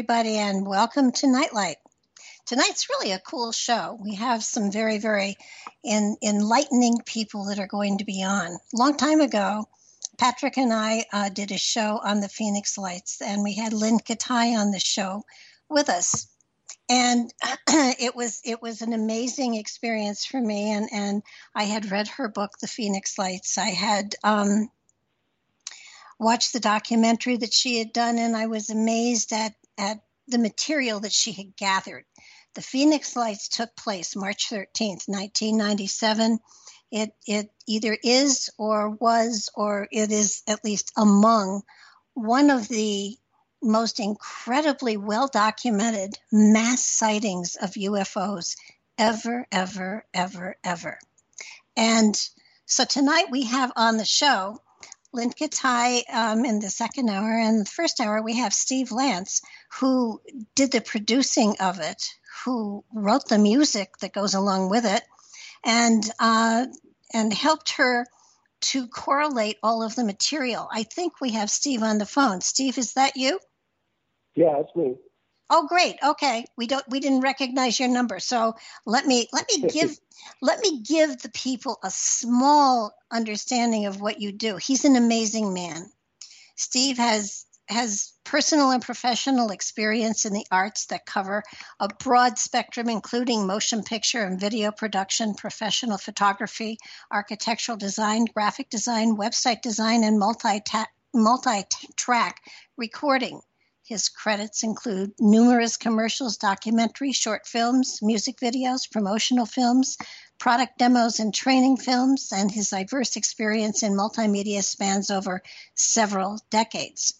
everybody, and welcome to Nightlight. Tonight's really a cool show. We have some very, very in, enlightening people that are going to be on. Long time ago, Patrick and I uh, did a show on the Phoenix Lights, and we had Lynne Kitei on the show with us. And it was it was an amazing experience for me, and, and I had read her book, The Phoenix Lights. I had um, watched the documentary that she had done, and I was amazed at at the material that she had gathered. The Phoenix Lights took place March 13th, 1997 it it either is or was or it is at least among one of the most incredibly well documented mass sightings of UFOs ever, ever, ever, ever. And so tonight we have on the show Lynne Kitei um, in the second hour, and the first hour we have Steve Lantz, who did the producing of it, who wrote the music that goes along with it, and uh, and helped her to correlate all of the material. I think we have Steve on the phone. Steve, is that you? Yeah, it's me. Oh, great. Okay, we don't we didn't recognize your number, so let me let me give let me give the people a small understanding of what you do. He's an amazing man. Steve has has personal and professional experience in the arts that cover a broad spectrum, including motion picture and video production, professional photography, architectural design, graphic design, website design, and multi multi track recording. His credits include numerous commercials, documentaries, short films, music videos, promotional films, product demos, and training films, and his diverse experience in multimedia spans over several decades.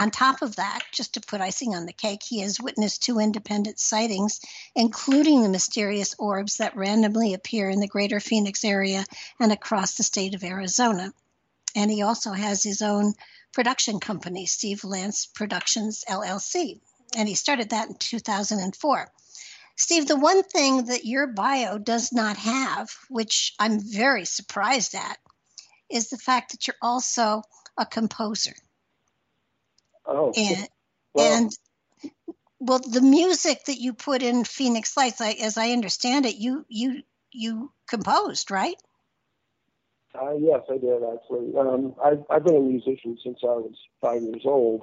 On top of that, just to put icing on the cake, he has witnessed two independent sightings, including the mysterious orbs that randomly appear in the greater Phoenix area and across the state of Arizona. And he also has his own production company, Steve Lantz Productions LLC. And he started that in 2004. Steve, the one thing that your bio does not have, which I'm very surprised at, is the fact that you're also a composer. Oh. And, well. and well, the music that you put in Phoenix Lights, I, as I understand it, you you you composed, right? Uh, yes, I did actually. Um, I've, I've been a musician since I was five years old,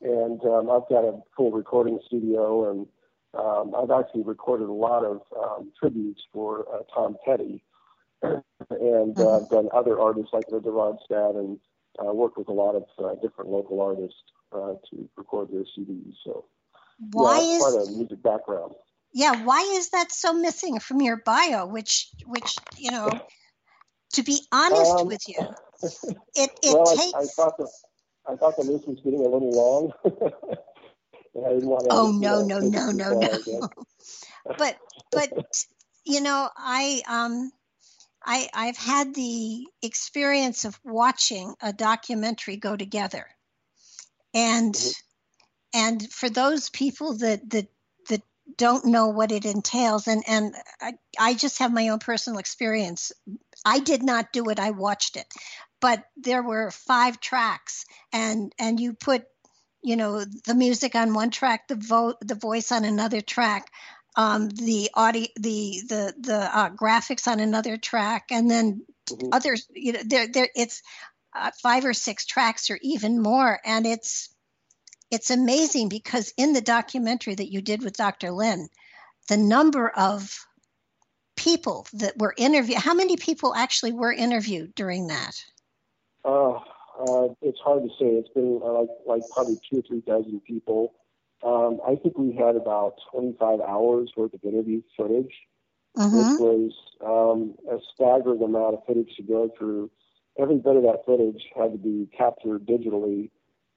and um, I've got a full recording studio, and um, I've actually recorded a lot of um, tributes for uh, Tom Petty, and uh. I've done other artists like Linda Ronstadt, and uh, worked with a lot of uh, different local artists uh, to record their CDs. So, why yeah, is quite a music background? Yeah, why is that so missing from your bio? Which, which you know, to be honest um, with you, it it well, takes. I, I, thought the I thought the list was getting a little long. and I didn't want to. Oh no no no no no! but but you know I um I I've had the experience of watching a documentary go together and mm-hmm. and for those people that that that don't know what it entails. And and I, I just have my own personal experience. I did not do it. I watched it. But there were five tracks and and you put you know the music on one track the vote the voice on another track um, the audio the the the uh, graphics on another track and then mm-hmm. others you know there there it's uh, five or six tracks or even more. And it's it's amazing because in the documentary that you did with dr lynne the number of people that were interviewed how many people actually were interviewed during that? Uh, uh, it's hard to say. It's been uh, like like probably two or three dozen people. Um, i think we had about 25 hours worth of interview footage mm-hmm. which was um, a staggering amount of footage to go through. Every bit of that footage had to be captured digitally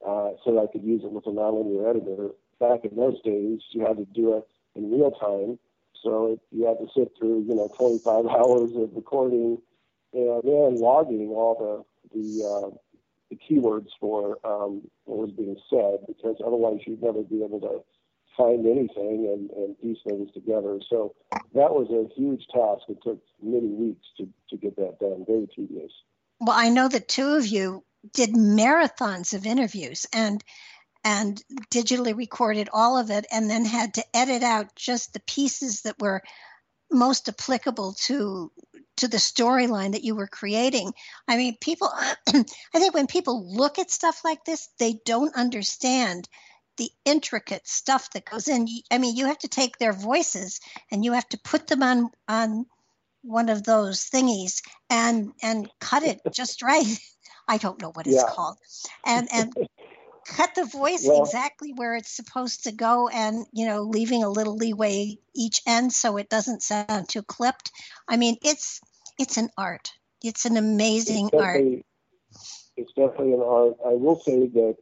uh, so I could use it with a nonlinear editor. Back in those days, you had to do it in real time, so it, you had to sit through you know 25 hours of recording and then logging all the the uh, the keywords for um, what was being said, because otherwise you'd never be able to find anything and, and piece things together. So that was a huge task. It took many weeks to, to get that done. Very tedious well, I know that two of you did marathons of interviews, and and digitally recorded all of it and then had to edit out just the pieces that were most applicable to to the storyline that you were creating. I mean, people I think when people look at stuff like this, they don't understand the intricate stuff that goes in. I mean, you have to take their voices and you have to put them on on one of those thingies and and cut it just right. I don't know what it's yeah. called. And and cut the voice well, exactly where it's supposed to go and you know leaving a little leeway each end so it doesn't sound too clipped. I mean it's it's an art. It's an amazing it's art. it's definitely an art. I will say that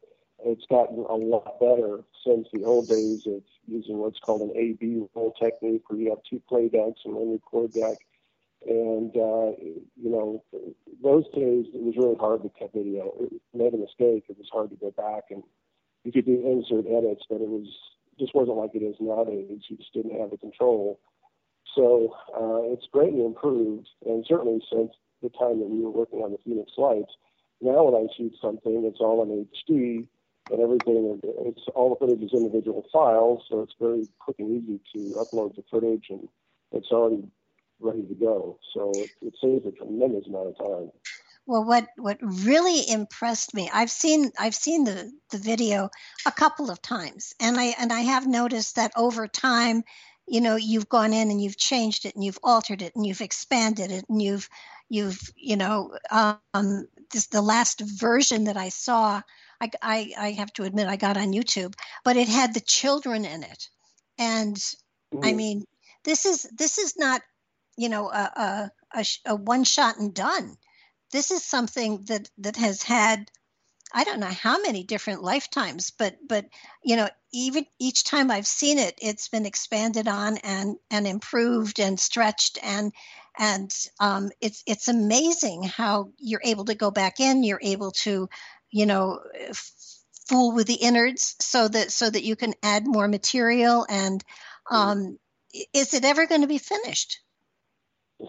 it's gotten a lot better since the old days of using what's called an a b roll technique where you have two playbacks and one record deck and, uh, you know, those days it was really hard to cut video. You made a mistake, it was hard to go back and you could do insert edits, but it was just wasn't like it is nowadays. You just didn't have the control. So uh, it's greatly improved, and certainly since the time that we were working on the Phoenix Lights. Now when I shoot something, it's all in HD, and everything. It's all the footage is individual files, so it's very quick and easy to upload the footage, and it's already ready to go. So it, it saves a tremendous amount of time. Well, what what really impressed me, I've seen I've seen the the video a couple of times, and I and I have noticed that over time, you know, you've gone in and you've changed it and you've altered it and you've expanded it and you've you've you know um, this the last version that I saw. I, I, I have to admit I got on YouTube, but it had the children in it, and. I mean this is this is not you know a, a, a, a one shot and done. This is something that that has had I don't know how many different lifetimes, but but you know, even each time I've seen it, it's been expanded on and and improved and stretched and and um, it's it's amazing how you're able to go back in. You're able to, you know, f- fool with the innards so that so that you can add more material. And um, is it ever going to be finished?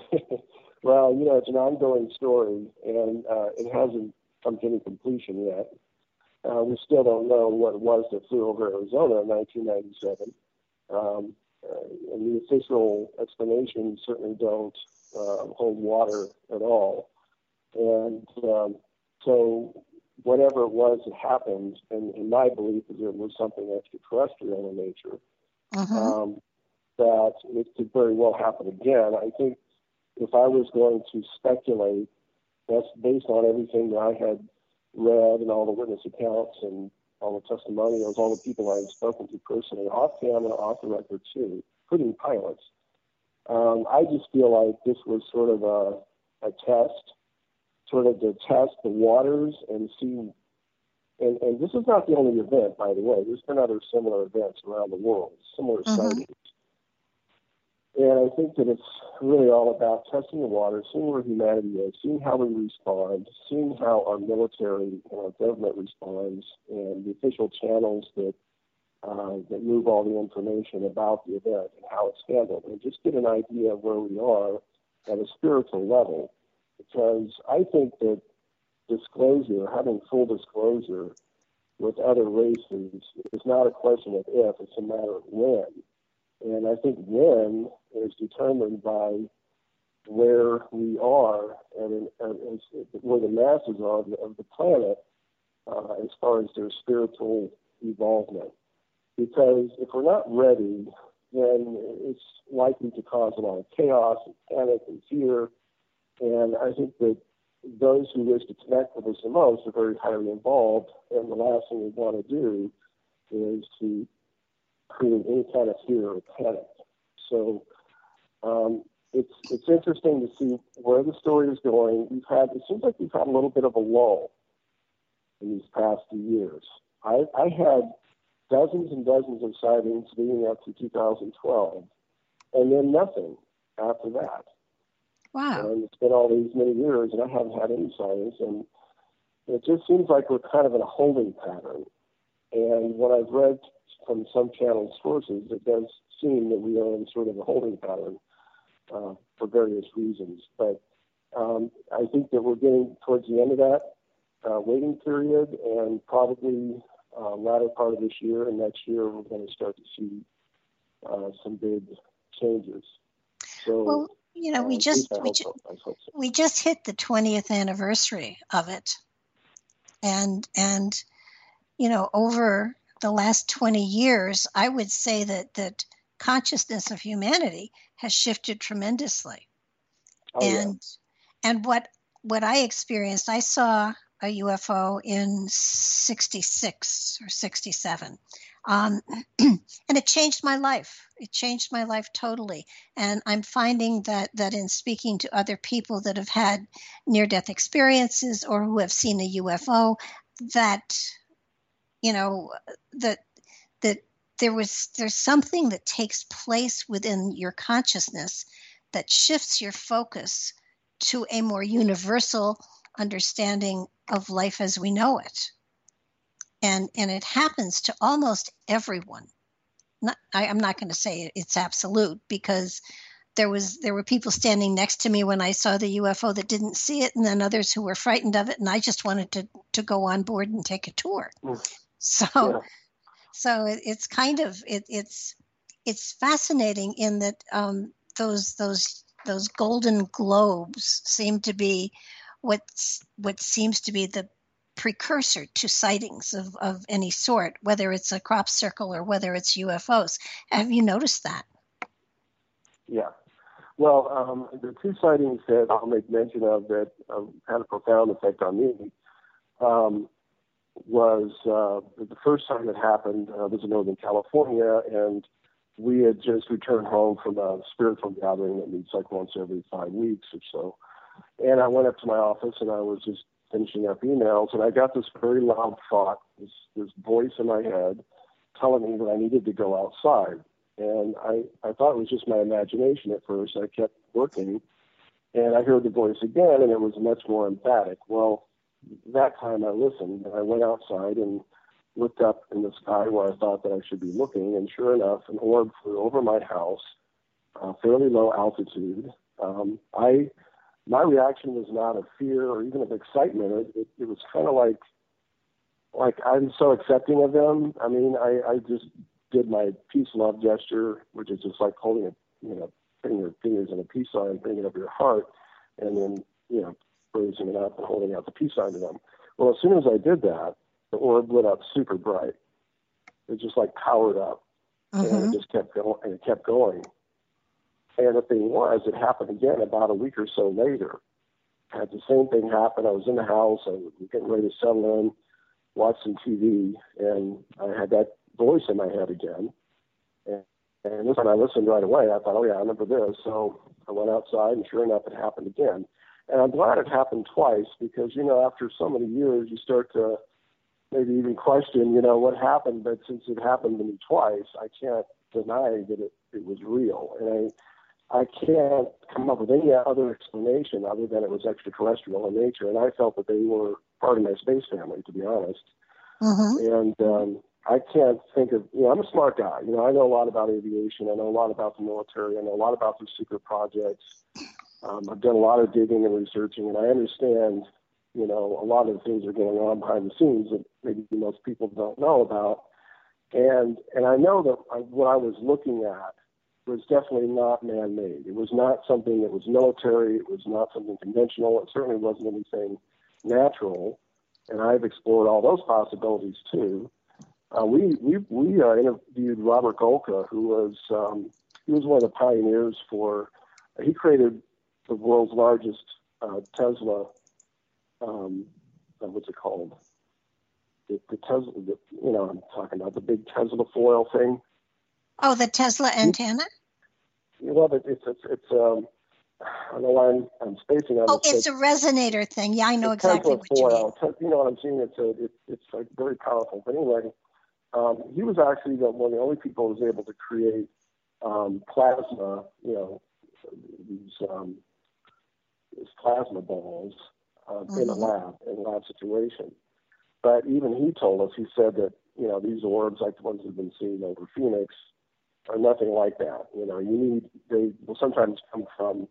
well, you know, it's an ongoing story, and uh, it hasn't come to any completion yet. Uh, we still don't know what it was that flew over Arizona in 1997. Um, uh, and the official explanations certainly don't uh, hold water at all. And um, so, whatever it was that happened, and, and my belief is it was something extraterrestrial in nature, uh-huh. um, that it could very well happen again. I think if I was going to speculate, that's based on everything that I had read and all the witness accounts and all the testimonials, all the people I had spoken to personally, off camera, off the record too, including pilots. Um, I just feel like this was sort of a, a test, sort of to test the waters and see. And, and this is not the only event, by the way. There's been other similar events around the world, similar mm-hmm. sightings. And I think that it's really all about testing the water, seeing where humanity is, seeing how we respond, seeing how our military and our government responds, and the official channels that uh, that move all the information about the event and how it's handled, and just get an idea of where we are at a spiritual level. Because I think that disclosure, having full disclosure with other races, is not a question of if; it's a matter of when and I think when is determined by where we are and, and, and where the masses are of the, of the planet uh, as far as their spiritual evolvement. Because if we're not ready, then it's likely to cause a lot of chaos and panic and fear. And I think that those who wish to connect with us the most are very highly involved. And the last thing we want to do is to create any kind of fear or panic. So um, it's it's interesting to see where the story is going. We've had it seems like we've had a little bit of a lull in these past few years. I, I had dozens and dozens of sightings leading up to 2012, and then nothing after that. Wow! And it's been all these many years, and I haven't had any sightings, and it just seems like we're kind of in a holding pattern. And what I've read from some channel sources, it does seem that we are in sort of a holding pattern uh, for various reasons. But um, I think that we're getting towards the end of that uh, waiting period, and probably uh, latter part of this year and next year, we're going to start to see uh, some big changes. So, well, you know, we uh, just we, ju- so. we just hit the 20th anniversary of it, and and you know, over the last 20 years, I would say that that consciousness of humanity has shifted tremendously. Oh, and yeah. and what what I experienced, I saw a UFO in 66 or 67. Um, and it changed my life. It changed my life totally. And I'm finding that, that in speaking to other people that have had near death experiences or who have seen a UFO, that, you know, that, that there was, there's something that takes place within your consciousness that shifts your focus to a more universal understanding of life as we know it. And, and it happens to almost everyone. Not, I, I'm not going to say it's absolute because there was there were people standing next to me when I saw the UFO that didn't see it, and then others who were frightened of it, and I just wanted to to go on board and take a tour. Mm. So, yeah. so it, it's kind of it, it's it's fascinating in that um, those those those golden globes seem to be what's what seems to be the precursor to sightings of, of any sort, whether it's a crop circle or whether it's UFOs. Have you noticed that? Yeah. Well, um, the two sightings that I'll make mention of that um, had a profound effect on me um, was uh, the first time it happened uh, was in Northern California, and we had just returned home from a spiritual gathering that meets like once every five weeks or so. And I went up to my office and I was just finishing up emails, and I got this very loud thought, this, this voice in my head telling me that I needed to go outside. And I, I thought it was just my imagination at first. I kept working, and I heard the voice again, and it was much more emphatic. Well, that time I listened, and I went outside and looked up in the sky where I thought that I should be looking, and sure enough, an orb flew over my house, uh, fairly low altitude. Um, I my reaction was not of fear or even of excitement. It, it, it was kind of like like I'm so accepting of them. I mean, I, I just did my peace love gesture, which is just like holding it, you know, putting your fingers in a peace sign, bringing it up your heart, and then you know raising it up and holding out the peace sign to them. Well, as soon as I did that, the orb lit up super bright. It just like powered up, and it mm-hmm. just kept going, and it kept going. And the thing was, it happened again about a week or so later. I had the same thing happen. I was in the house. I was getting ready to settle in, watch some TV, and I had that voice in my head again. And, and this time I listened right away. I thought, oh, yeah, I remember this. So I went outside, and sure enough, it happened again. And I'm glad it happened twice because, you know, after so many years, you start to maybe even question, you know, what happened. But since it happened to me twice, I can't deny that it, it was real. And I, I can't come up with any other explanation other than it was extraterrestrial in nature. And I felt that they were part of my space family, to be honest. Mm-hmm. And um, I can't think of, you know, I'm a smart guy. You know, I know a lot about aviation. I know a lot about the military. I know a lot about the secret projects. Um, I've done a lot of digging and researching, and I understand, you know, a lot of things are going on behind the scenes that maybe most people don't know about. And and I know that I, what I was looking at was definitely not man-made. It was not something that was military. It was not something conventional. It certainly wasn't anything natural. And I've explored all those possibilities too. Uh, we we we uh, interviewed Robert Golka, who was um, he was one of the pioneers for. He created the world's largest uh, Tesla. Um, uh, what's it called? The, the Tesla. The, you know, I'm talking about the big Tesla coil thing. Oh, the Tesla antenna. Well, it's it's it's um, I don't know why I'm, I'm spacing on oh. Oh, it's a resonator thing. Yeah, I know exactly what you mean. You know what I'm saying? It's a, it, it's like very powerful. But anyway, um, he was actually the, one of the only people who was able to create um, plasma. You know, these um, these plasma balls uh, mm-hmm. in a mm-hmm. lab in a lab situation. But even he told us, he said that you know these orbs, like the ones we've been seeing over Phoenix, are nothing like that. You know, you need they will sometimes come from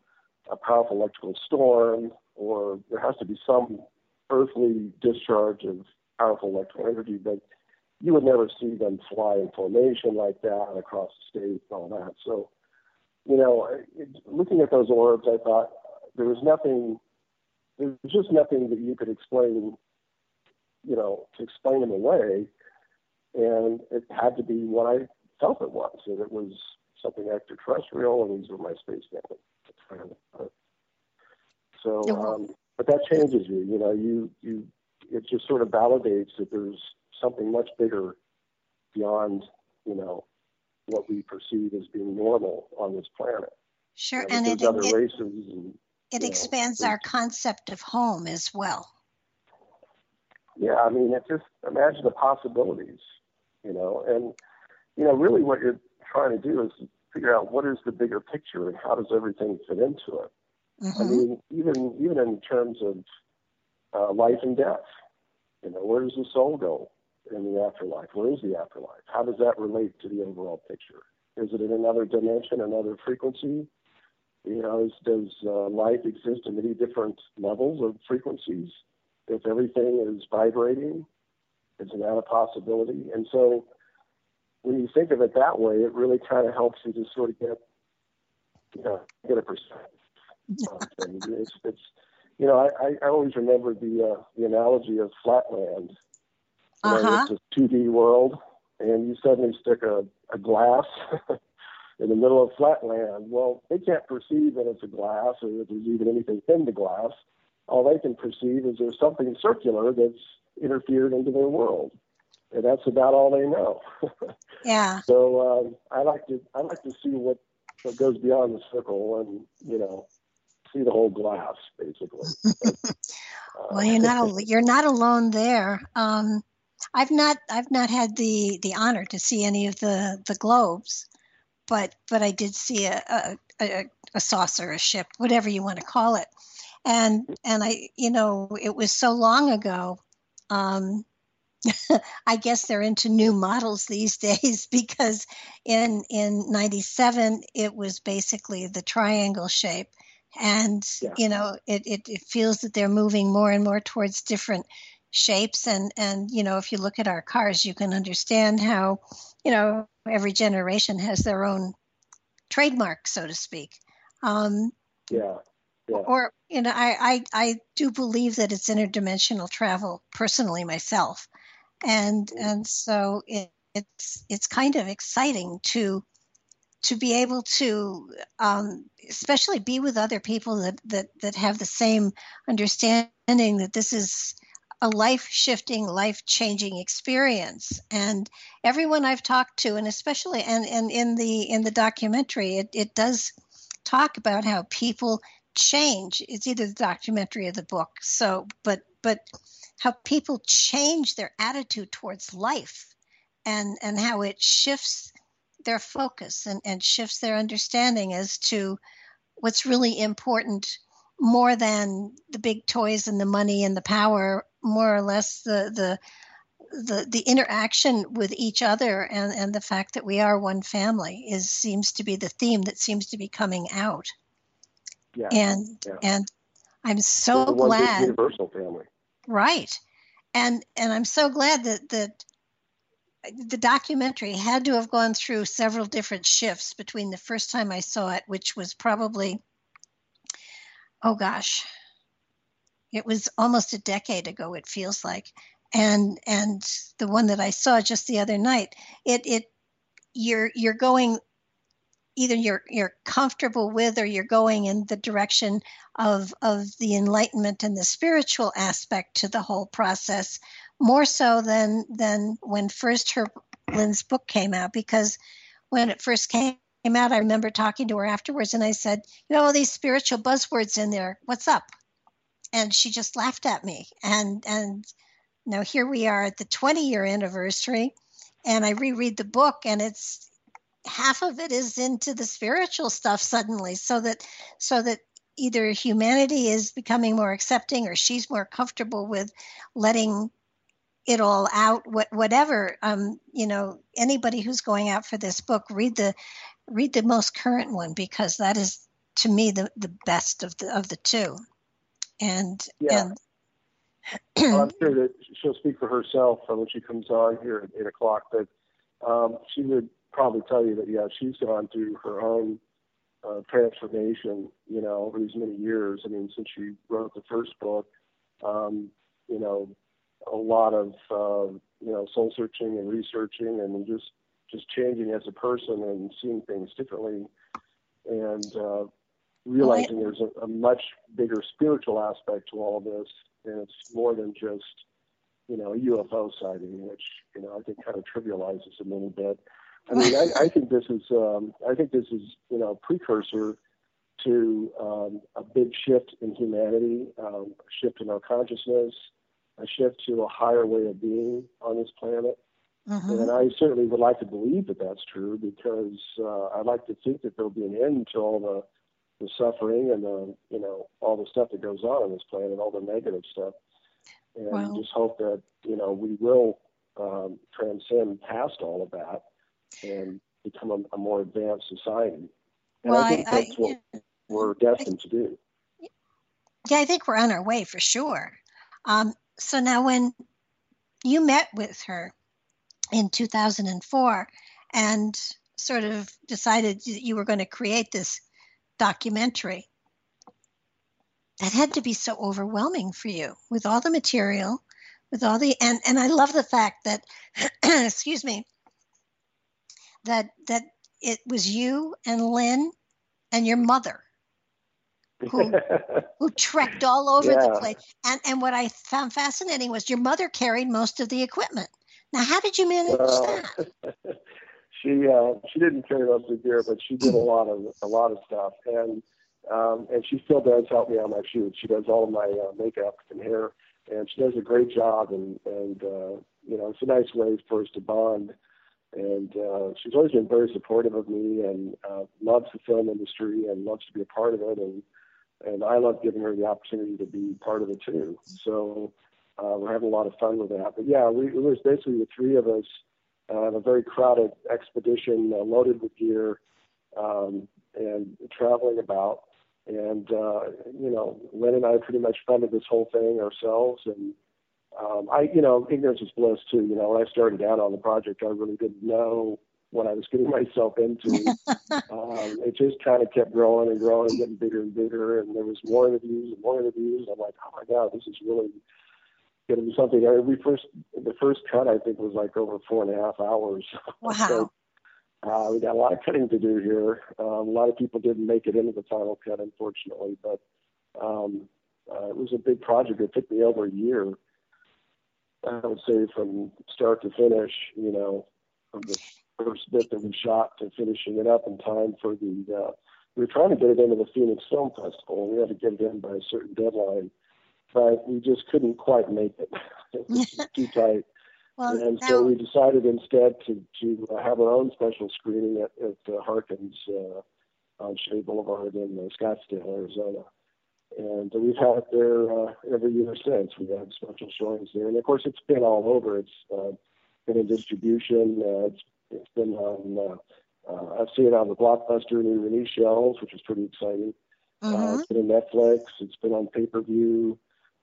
a powerful electrical storm, or there has to be some earthly discharge of powerful electrical energy. But you would never see them fly in formation like that across the state and all that. So, you know, looking at those orbs, I thought there was nothing, there was just nothing that you could explain, you know, to explain them away. And it had to be what I felt it was, and it was something extraterrestrial, and these were my space family. So, um, but that changes you. You know, you you it just sort of validates that there's something much bigger beyond you know what we perceive as being normal on this planet. Sure, know, and it, other it, races and, it expands know, our concept of home as well. Yeah, I mean, it just imagine the possibilities, you know, and you know, really what you're trying to do is figure out what is the bigger picture and how does everything fit into it. Mm-hmm. I mean, even even in terms of uh, life and death, you know, where does the soul go in the afterlife? Where is the afterlife? How does that relate to the overall picture? Is it in another dimension, another frequency? You know, is, does uh, life exist in many different levels of frequencies? If everything is vibrating, isn't that a possibility? And so when you think of it that way, it really kind of helps you to sort of get, you know, get a perspective. it's, it's, you know, I, I always remember the uh, the analogy of flatland. You know, uh-huh. It's a 2D world, and you suddenly stick a, a glass in the middle of flatland. Well, they can't perceive that it's a glass or that there's even anything in the glass. All they can perceive is there's something circular that's interfered into their world and that's about all they know. yeah. So um, I like to I like to see what what goes beyond the circle, and you know, see the whole glass basically. well, you're not you're not alone there. Um, I've not I've not had the the honor to see any of the the globes, but but I did see a a, a, saucer, a ship, whatever you want to call it, and and I you know it was so long ago. Um, I guess they're into new models these days because in in 97 it was basically the triangle shape and yeah. you know it, it, it feels that they're moving more and more towards different shapes and and you know if you look at our cars you can understand how you know every generation has their own trademark so to speak um, yeah yeah. Or you know, I, I I do believe that it's interdimensional travel personally myself and and so it, it's it's kind of exciting to to be able to um, especially be with other people that, that that have the same understanding that this is a life shifting life changing experience. And everyone i've talked to and especially and, and in the in the documentary it, it does talk about how people change. It's either the documentary or the book. So but but how people change their attitude towards life and, and how it shifts their focus and, and shifts their understanding as to what's really important more than the big toys and the money and the power, more or less the, the the the interaction with each other and, and the fact that we are one family is seems to be the theme that seems to be coming out. Yeah. And yeah. and I'm so glad universal family. Right. And and I'm so glad that that the documentary had to have gone through several different shifts between the first time I saw it, which was probably oh gosh, it was almost a decade ago. It feels like, and and the one that I saw just the other night, it it you're you're going either you're you're comfortable with or you're going in the direction of of the enlightenment and the spiritual aspect to the whole process more so than than when first her Lynne's book came out. Because when it first came out I remember talking to her afterwards and I said you know all these spiritual buzzwords in there. What's up and she just laughed at me. And and now here we are at the 20 year anniversary and I reread the book and it's half of it is into the spiritual stuff suddenly so that so that either humanity is becoming more accepting or she's more comfortable with letting it all out. What, whatever um, you know anybody who's going out for this book read the read the most current one because that is to me the, the best of the of the two and yeah. and well, I'm sure that she'll speak for herself when she comes on here at eight o'clock. But um, she would probably tell you that yeah, she's gone through her own uh, transformation. You know, over these many years. I mean, since she wrote the first book, um, you know, a lot of uh, you know soul searching and researching and just just changing as a person and seeing things differently and uh, realizing there's a, a much bigger spiritual aspect to all of this and it's more than just you know a UFO sighting, which you know I think kind of trivializes a little bit. I mean, I, I think this is um, I think this is you know a precursor to um, a big shift in humanity, um, a shift in our consciousness, a shift to a higher way of being on this planet. Mm-hmm. And I certainly would like to believe that that's true because uh, I'd like to think that there'll be an end to all the the suffering and the you know all the stuff that goes on on this planet, all the negative stuff, and just hope that you know we will um, transcend past all of that and become a, a more advanced society. And well, I think I, that's I, what yeah, we're destined I, to do. Yeah, I think we're on our way for sure. Um, so now, when you met with her in 2004 and sort of decided that you were going to create this documentary, that had to be so overwhelming for you with all the material, with all the and and I love the fact that excuse me that that it was you and Lynne and your mother who who trekked all over yeah. the place. And and what I found fascinating was your mother carried most of the equipment. Now, how did you manage that? she uh, she didn't carry most of the gear, but she did a lot of a lot of stuff, and um, and she still does help me on my shoots. She does all of my uh, makeup and hair, and she does a great job. And and uh, you know, it's a nice way for us to bond. And uh, she's always been very supportive of me and uh, loves the film industry and loves to be a part of it. And and I love giving her the opportunity to be part of it too. So uh, we're having a lot of fun with that. But yeah, we, it was basically the three of us a very crowded expedition, uh, loaded with gear, um, and traveling about. And uh, you know, Lynne and I pretty much funded this whole thing ourselves. And um, I, you know, ignorance is bliss too. You know, when I started out on the project, I really didn't know what I was getting myself into. um, it just kind of kept growing and growing and getting bigger and bigger. And there was more interviews and more interviews. I'm like, oh my god, this is really going to be something. We first the first cut I think was like over four and a half hours. Wow. so, uh, we got a lot of cutting to do here. Um, a lot of people didn't make it into the final cut, unfortunately, but um, uh, it was a big project. It took me over a year. I would say from start to finish, you know, from the first bit that we shot to finishing it up in time for the. Uh, we were trying to get it into the Phoenix Film Festival. and We had to get it in by a certain deadline, but we just couldn't quite make it. it was too tight. Well, and so we decided instead to to have our own special screening at, at uh, Harkins uh, on Shea Boulevard in uh, Scottsdale, Arizona. And we've had it there uh, every year since. We have had special showings there, and of course, it's been all over. It's uh, been in distribution. Uh, it's it's been on. Uh, uh, I've seen it on the Blockbuster new release shelves, which is pretty exciting. Uh, mm-hmm. Uh, it's been on Netflix. It's been on pay per view.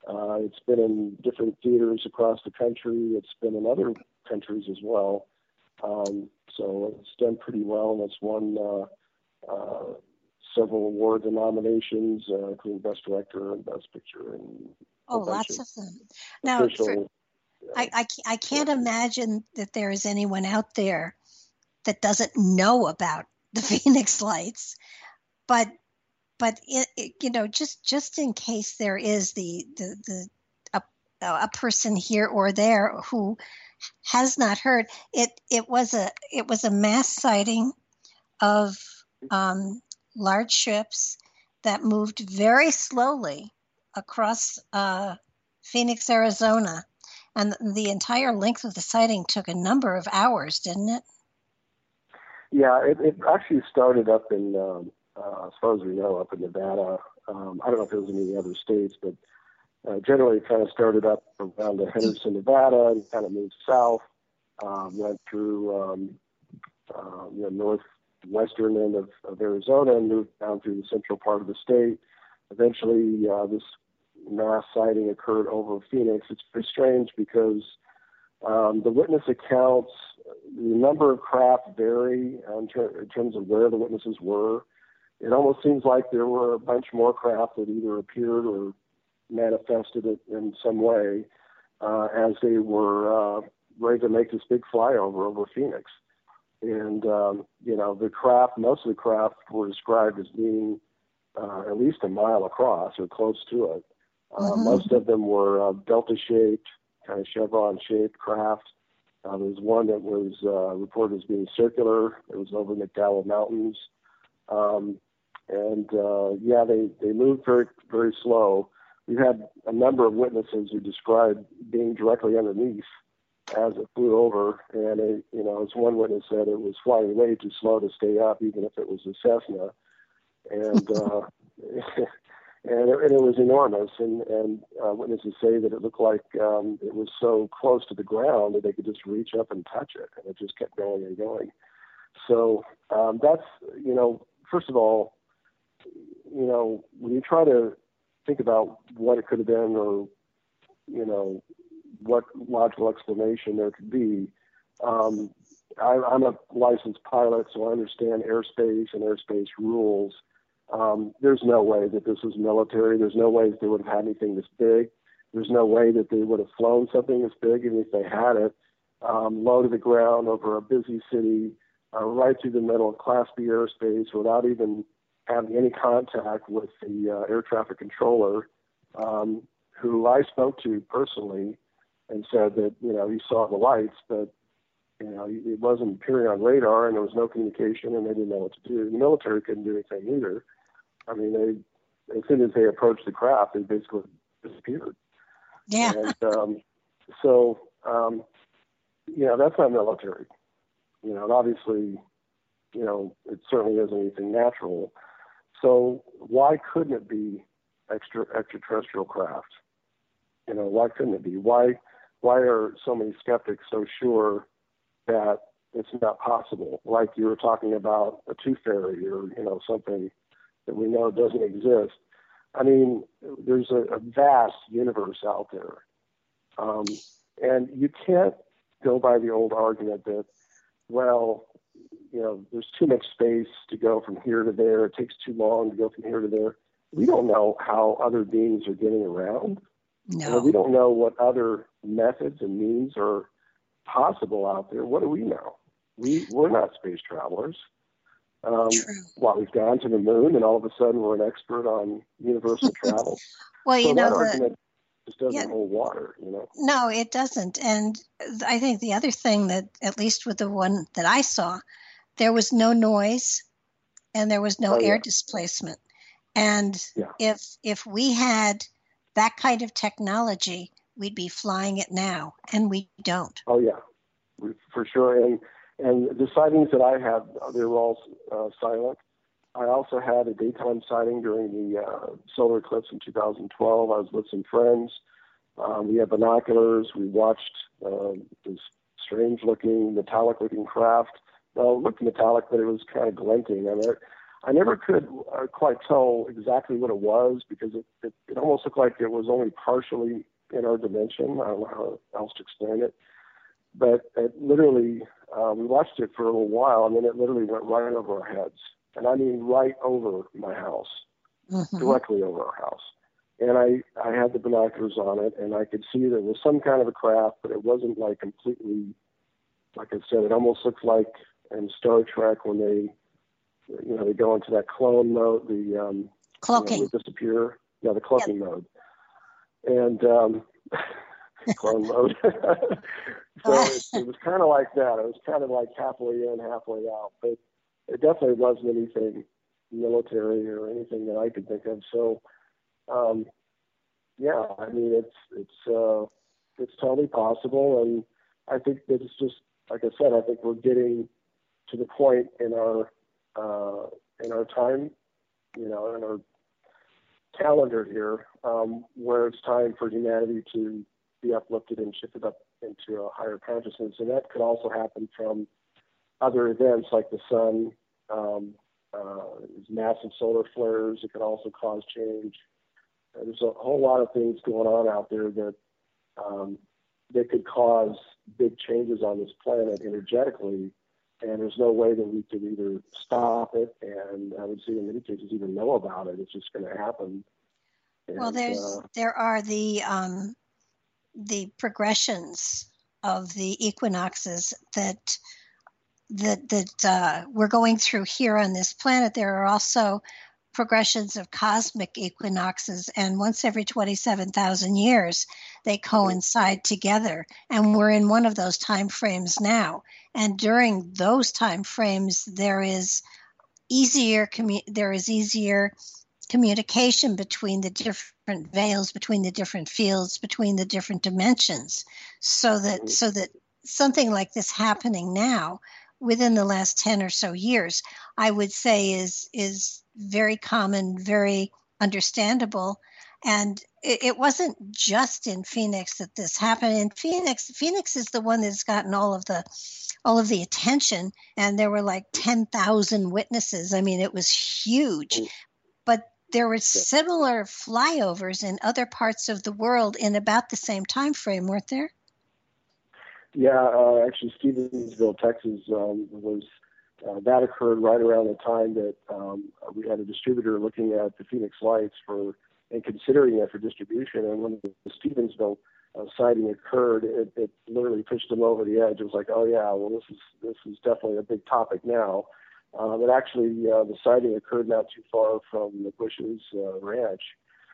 Uh, it's been in different theaters across the country. It's been in other countries as well. Um, so it's done pretty well, and it's won uh, uh, several awards and nominations, uh, including Best Director and Best Picture. And oh, lots of, of them. Now, for, I, I, I can't imagine that there is anyone out there that doesn't know about the Phoenix Lights, but but it, it, you know just just in case there is the the, the a, a person here or there who has not heard it it was a it was a mass sighting of um, large ships that moved very slowly across uh, Phoenix, Arizona, and the entire length of the sighting took a number of hours, didn't it? Yeah, it, it actually started up in, um, uh, as far as we know, up in Nevada. Um, I don't know if it was in any other states, but uh, generally it kind of started up around Henderson, Nevada, and kind of moved south, um, went through um, uh, northwestern end of, of Arizona and moved down through the central part of the state. Eventually, uh, this mass sighting occurred over Phoenix. It's pretty strange because um, the witness accounts, the number of craft vary in, ter- in terms of where the witnesses were. It almost seems like there were a bunch more craft that either appeared or manifested it in some way uh, as they were uh, ready to make this big flyover over Phoenix. And, um, you know, the craft, most of the craft were described as being uh, at least a mile across or close to it. Uh, mm-hmm. Most of them were uh, delta shaped, kind of chevron shaped craft. Uh, there was one that was uh, reported as being circular. It was over McDowell Mountains. Um, and uh, yeah, they, they moved very, very slow. We've had a number of witnesses who described being directly underneath as it flew over. And, it, you know, as one witness said, it was flying way too slow to stay up, even if it was a Cessna. And, uh, and, it, and it was enormous. And, and uh, witnesses say that it looked like um, it was so close to the ground that they could just reach up and touch it. And it just kept going and going. So um, that's, you know, first of all, you know, when you try to think about what it could have been or, you know, what logical explanation there could be. Um, I, I'm a licensed pilot, so I understand airspace and airspace rules. Um, there's no way that this was military. There's no way that they would have had anything this big. There's no way that they would have flown something this big, even if they had it, um, low to the ground over a busy city, uh, right through the middle of Class B airspace without even having any contact with the uh, air traffic controller, um, who I spoke to personally and said that you know he saw the lights, but you know it wasn't appearing on radar, and there was no communication, and they didn't know what to do. The military couldn't do anything either. I mean, they as soon as they approached the craft, they basically disappeared. Yeah. And um, so um, you know that's not military. You know, and obviously, you know, it certainly isn't anything natural. So why couldn't it be extra extraterrestrial craft? You know, why couldn't it be? Why why are so many skeptics so sure that it's not possible? Like you were talking about a tooth fairy or you know something that we know doesn't exist. I mean, there's a, a vast universe out there, um, and you can't go by the old argument that, well, you know, there's too much space to go from here to there. It takes too long to go from here to there. We don't know how other beings are getting around. No. we don't know what other methods and means are possible out there. What do we know? We we're not space travelers. Um, well, we've gone to the moon, and all of a sudden we're an expert on universal travel. well, so you know, that the, argument just doesn't yeah, hold water. You know. No, it doesn't. And I think the other thing that, at least with the one that I saw, there was no noise, and there was no oh, air yeah. displacement. And yeah. if if we had that kind of technology, we'd be flying it now, and we don't. Oh yeah, for sure. And and the sightings that I had, they were all uh, silent. I also had a daytime sighting during the uh, solar eclipse in 2012. I was with some friends. Um, we had binoculars. We watched uh, this strange-looking, metallic-looking craft. Well, it looked metallic, but it was kind of glinting. I mean, I never could uh, quite tell exactly what it was because it, it, it almost looked like it was only partially in our dimension. I don't know how else to explain it. But it literally, uh, we watched it for a little while, and then it literally went right over our heads. And I mean right over my house, Mhm. directly over our house. And I, I had the binoculars on it, and I could see there was some kind of a craft, but it wasn't like completely, like I said, it almost looked like in Star Trek when they you know, they go into that clone mode, the um, Cloaking. You know, disappear. Yeah, the cloaking mode, and um, clone mode. so it, it was kind of like that. It was kind of like halfway in, halfway out, but it definitely wasn't anything military or anything that I could think of. So, um, yeah, I mean, it's it's uh, it's totally possible, and I think that it's just like I said. I think we're getting to the point in our uh, in our time, you know, in our calendar here, um, where it's time for humanity to be uplifted and shifted up into a higher consciousness. And that could also happen from other events like the sun, um, uh, massive solar flares. It could also cause change. there's a whole lot of things going on out there that um, that could cause big changes on this planet energetically, and there's no way that we could either stop it, and I would say in many cases even know about it. It's just going to happen. And, well, there's uh, there are the um, the progressions of the equinoxes that that that uh, we're going through here on this planet. There are also progressions of cosmic equinoxes, and once every 27,000 years, they coincide together. And we're in one of those time frames now. And during those time frames, there is easier commu- there is easier communication between the different veils, between the different fields, between the different dimensions, so that mm-hmm. so that something like this happening now within the last 10 or so years i would say is is very common very understandable. And it, it, wasn't just in phoenix that this happened. In phoenix phoenix is the one that's gotten all of the all of the attention. And there were like 10,000 witnesses. I mean it was huge. Mm. But there were similar flyovers in other parts of the world in about the same time frame weren't there yeah, uh, actually, Stevensville, Texas, um, was uh, that occurred right around the time that um, we had a distributor looking at the Phoenix Lights for and considering that for distribution. And when the Stevensville uh, sighting occurred, it, it literally pushed them over the edge. It was like, oh yeah, well this is this is definitely a big topic now. Uh, but actually, uh, the sighting occurred not too far from the Bush's uh, ranch.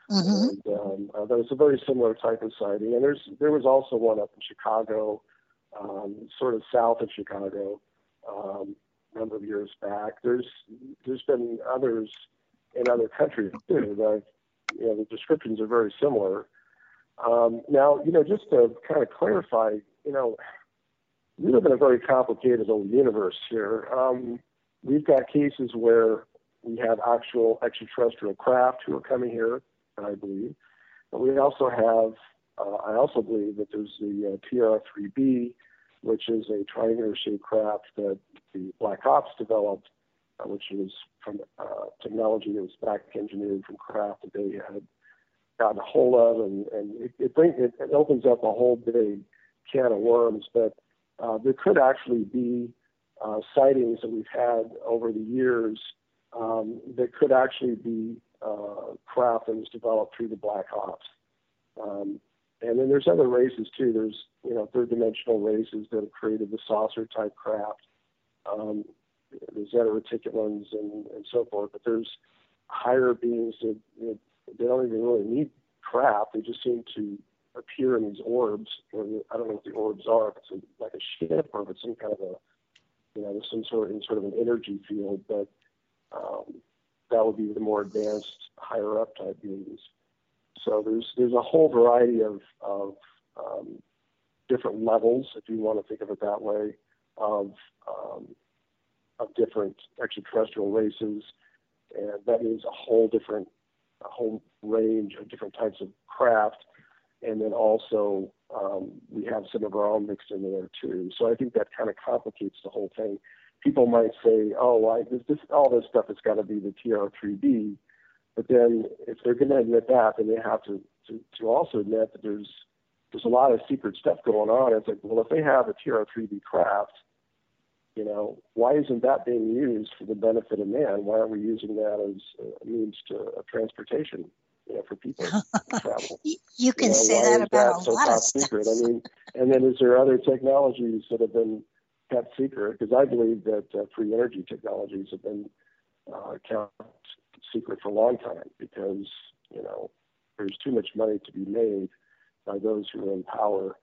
Mm-hmm. And um, uh, there was a very similar type of sighting. And there's there was also one up in Chicago um, sort of south of Chicago um, a number of years back. There's there's been others in other countries too. You know the descriptions are very similar. Um, now you know just to kind of clarify, you know we live in a very complicated old universe here. Um, we've got cases where we have actual extraterrestrial craft who are coming here, I believe. But we also have uh, I also believe that there's the uh, TR-3B, which is a triangular shaped craft that the Black Ops developed, uh, which is from uh, technology that was back engineered from craft that they had gotten a hold of, and, and it, it, bring, it, it opens up a whole big can of worms. But uh, there could actually be uh, sightings that we've had over the years um, that could actually be uh, craft that was developed through the Black Ops. Um, and then there's other races too. There's you know third dimensional races that have created the saucer type craft, um, the Zeta Reticulans and, and so forth. But there's higher beings that you know, they don't even really need craft. They just seem to appear in these orbs. Or I don't know what the orbs are. If it's a, like a ship or if it's some kind of a you know some sort of sort of an energy field. But um, that would be the more advanced, higher up type beings. So there's there's a whole variety of of um, different levels, if you want to think of it that way, of um, of different extraterrestrial races, and that means a whole different a whole range of different types of craft, and then also um, we have some of our own mixed in there too. So I think that kind of complicates the whole thing. People might say, "Oh, why this, this all this stuff has got to be the TR3B," But then if they're going to admit that, then they have to, to, to also admit that there's there's a lot of secret stuff going on. It's like, well, if they have a TR3B craft, you know, why isn't that being used for the benefit of man? Why aren't we using that as a means to of transportation, you know, for people to travel? you can you know, say that about that a lot of secret? Stuff. I mean, and then is there other technologies that have been kept secret? Because I believe that uh, free energy technologies have been uh, kept secret for a long time because you know there's too much money to be made by those who are in power.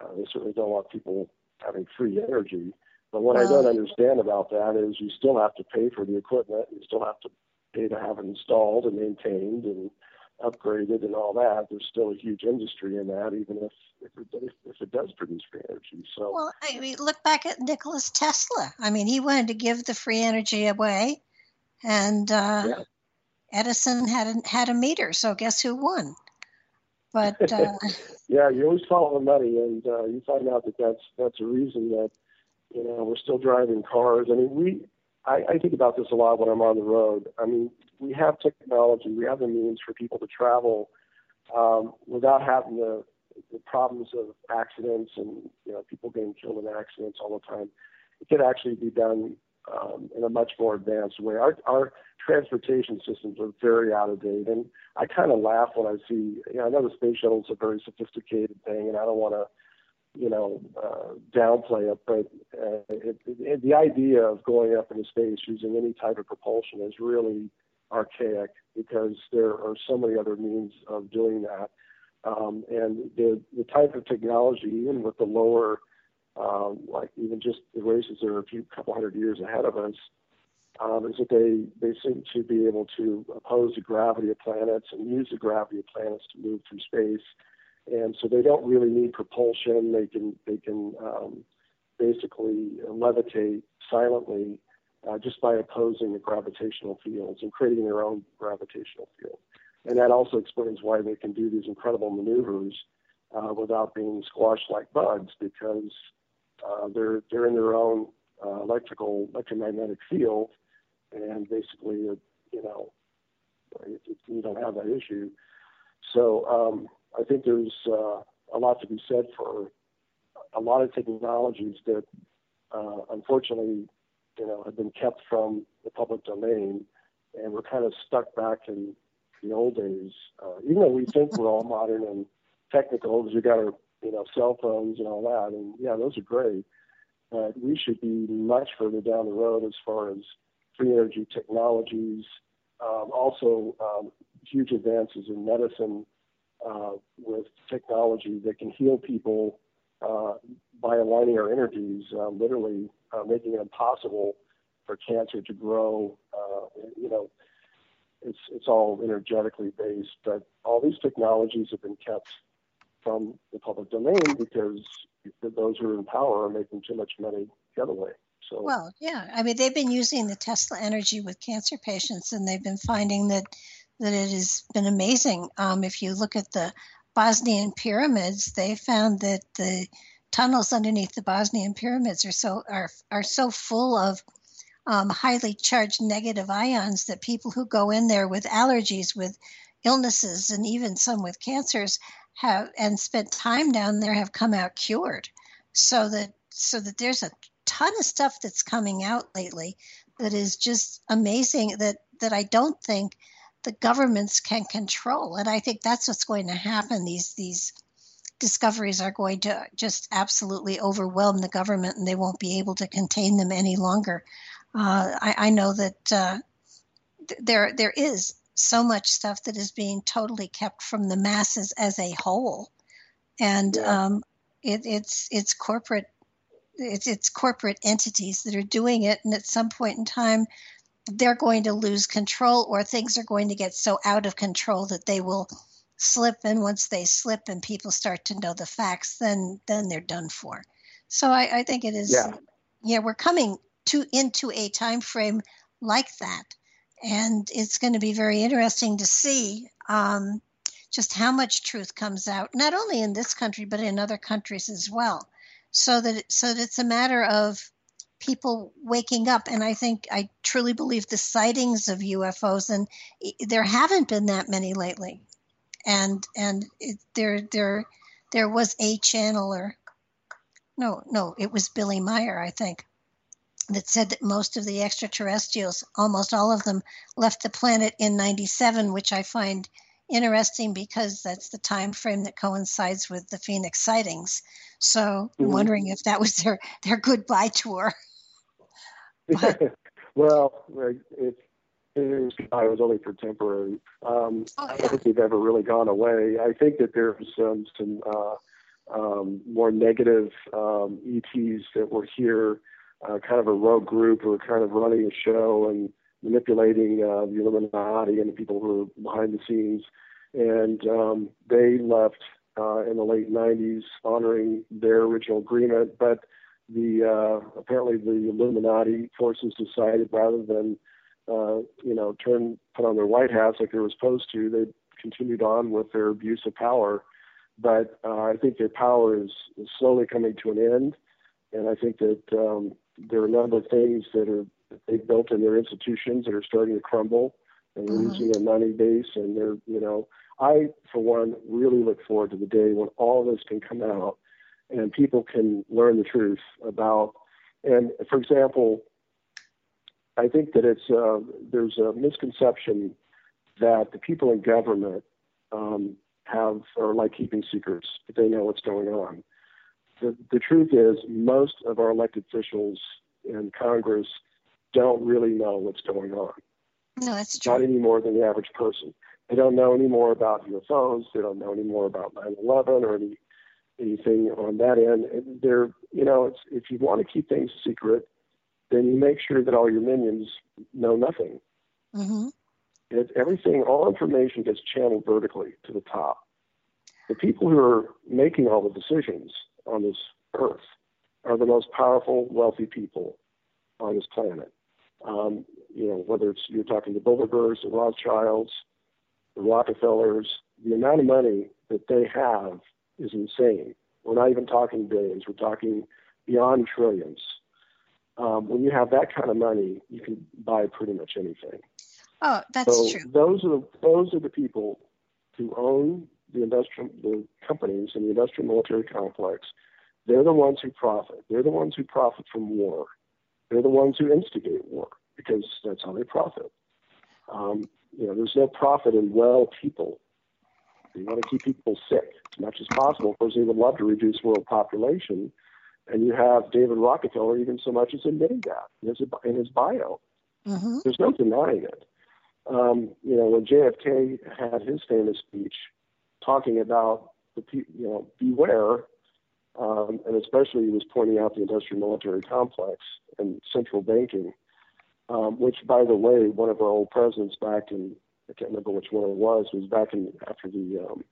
Uh, they certainly don't want people having free energy. But what I don't understand about that is you still have to pay for the equipment. You still have to pay to have it installed and maintained and upgraded and all that. There's still a huge industry in that, even if if it, if it does produce free energy. So, well, I mean, look back at Nicholas Tesla. I mean, he wanted to give the free energy away, and uh, yeah. Edison had a, had a meter, so guess who won? But uh, yeah, you always follow the money, and uh, you find out that that's that's a reason that you know we're still driving cars. I mean, we I, I think about this a lot when I'm on the road. I mean, we have technology, we have the means for people to travel um, without having the, the problems of accidents and you know people getting killed in accidents all the time. It could actually be done um, in a much more advanced way. Our, our transportation systems are very out of date, and I kind of laugh when I see. You know, I know the space shuttle is a very sophisticated thing, and I don't want to, you know, uh, downplay it, but uh, it, it, the idea of going up into space using any type of propulsion is really archaic because there are so many other means of doing that. Um, and the the type of technology, even with the lower um, like even just the races that are a few couple hundred years ahead of us, um, is that they they seem to be able to oppose the gravity of planets and use the gravity of planets to move through space, and so they don't really need propulsion. They can they can um, basically levitate silently uh, just by opposing the gravitational fields and creating their own gravitational field. And that also explains why they can do these incredible maneuvers uh, without being squashed like bugs because uh, they're they're in their own uh, electrical electromagnetic field, and basically, uh, you know, it, it, you don't have that issue. So um, I think there's uh, a lot to be said for a lot of technologies that, uh, unfortunately, you know, have been kept from the public domain, and we're kind of stuck back in the old days. Uh, even though we think we're all modern and technical, because we got our you know, cell phones and all that. And yeah, those are great. But we should be much further down the road as far as free energy technologies, um, also um, huge advances in medicine uh, with technology that can heal people uh, by aligning our energies, uh, literally uh, making it impossible for cancer to grow. Uh, you know, it's it's all energetically based, but all these technologies have been kept from the public domain because those who are in power are making too much money the other way. So well, yeah, I mean they've been using the Tesla energy with cancer patients, and they've been finding that that it has been amazing. Um, if you look at the Bosnian pyramids, they found that the tunnels underneath the Bosnian pyramids are so are are so full of um, highly charged negative ions that people who go in there with allergies, with illnesses, and even some with cancers have and spent time down there have come out cured. So that so that there's a ton of stuff that's coming out lately that is just amazing that that I don't think the governments can control. And I think that's what's going to happen. These these discoveries are going to just absolutely overwhelm the government, and they won't be able to contain them any longer. Uh, I, I, know that uh, there there is so much stuff that is being totally kept from the masses as a whole, and yeah. um, it, it's it's corporate it's it's corporate entities that are doing it, and at some point in time, they're going to lose control, or things are going to get so out of control that they will slip. And once they slip, and people start to know the facts, then then they're done for. So I, I think it is. Yeah. yeah, we're coming to into a time frame like that and it's going to be very interesting to see um, just how much truth comes out, not only in this country but in other countries as well. So that so that it's a matter of people waking up, and I think I truly believe the sightings of UFOs, and there haven't been that many lately, and and it, there there there was a channeler. No, no, it was Billy Meier, I think that said that most of the extraterrestrials, almost all of them, left the planet in 97, which I find interesting because that's the time frame that coincides with the Phoenix sightings. So mm-hmm. I'm wondering if that was their, their goodbye tour. But, well, it, it was only for temporary. Um, oh, yeah. I don't think they've ever really gone away. I think that there's um, some uh, um, more negative um, ETs that were here uh, kind of a rogue group who are kind of running a show and manipulating uh, the Illuminati and the people who are behind the scenes. And um, they left uh, in the late 90s honoring their original agreement, but the uh, apparently the Illuminati forces decided rather than uh, you know turn put on their white hats like they were supposed to, they continued on with their abuse of power. But uh, I think their power is, is slowly coming to an end, and I think that um, there are a number of things that are that they built in their institutions that are starting to crumble and mm-hmm. losing their money base, and they're you know. I, for one, really look forward to the day when all this can come out and people can learn the truth about. And for example, I think that it's uh, there's a misconception that the people in government um, have are like keeping secrets. That they know what's going on. The, the truth is, most of our elected officials in Congress don't really know what's going on. No, that's true. Not any more than the average person. They don't know any more about UFOs. They don't know any more about 9/11 or any anything on that end. They're, you know, if you want to keep things secret, then you make sure that all your minions know nothing. Mm-hmm. It, everything, all information gets channeled vertically to the top. The people who are making all the decisions on this earth are the most powerful, wealthy people on this planet. Um, you know, whether it's you're talking the Bilderbergs, the Rothschilds, the Rockefellers, the amount of money that they have is insane. We're not even talking billions. We're talking beyond trillions. Um, when you have that kind of money, you can buy pretty much anything. Oh, that's so true. Those are the those are the people who own the industrial the companies in the industrial military complex. They're the ones who profit. They're the ones who profit from war. They're the ones who instigate war because that's how they profit. Um, you know, there's no profit in well people. You want to keep people sick as much as possible. Of course, they would love to reduce world population, and you have David Rockefeller even so much as admitting that in his, in his bio. Mm-hmm. There's no denying it. Um, you know, when JFK had his famous speech talking about the you know beware, um, and especially he was pointing out the industrial military complex and central banking, um, which, by the way, one of our old presidents back in I can't remember which one it was. Was back in after the, um,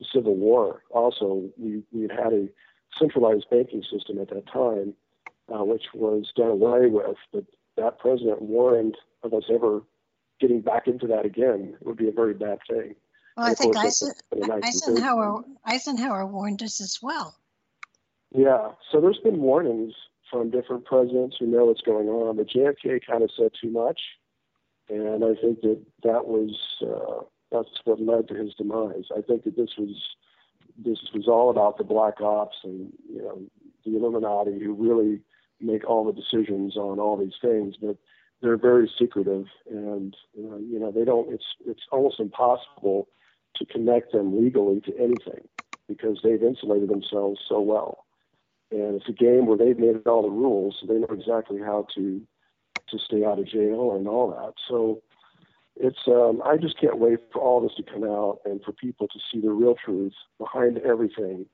the Civil War. Also, we we had had a centralized banking system at that time, uh, which was done away with. But that president warned of us ever getting back into that again. It would be a very bad thing. Well, I think Eisen, Eisenhower Eisenhower warned us as well. Yeah, so there's been warnings from different presidents who know what's going on, but JFK kind of said too much and I think that that was uh, that's what led to his demise. I think that this was this was all about the black ops and you know the Illuminati who really make all the decisions on all these things, but they're very secretive and uh, you know they don't. It's it's almost impossible to connect them legally to anything because they've insulated themselves so well. And it's a game where they've made all the rules, so they know exactly how to to stay out of jail and all that. So it's um, I just can't wait for all this to come out and for people to see the real truth behind everything.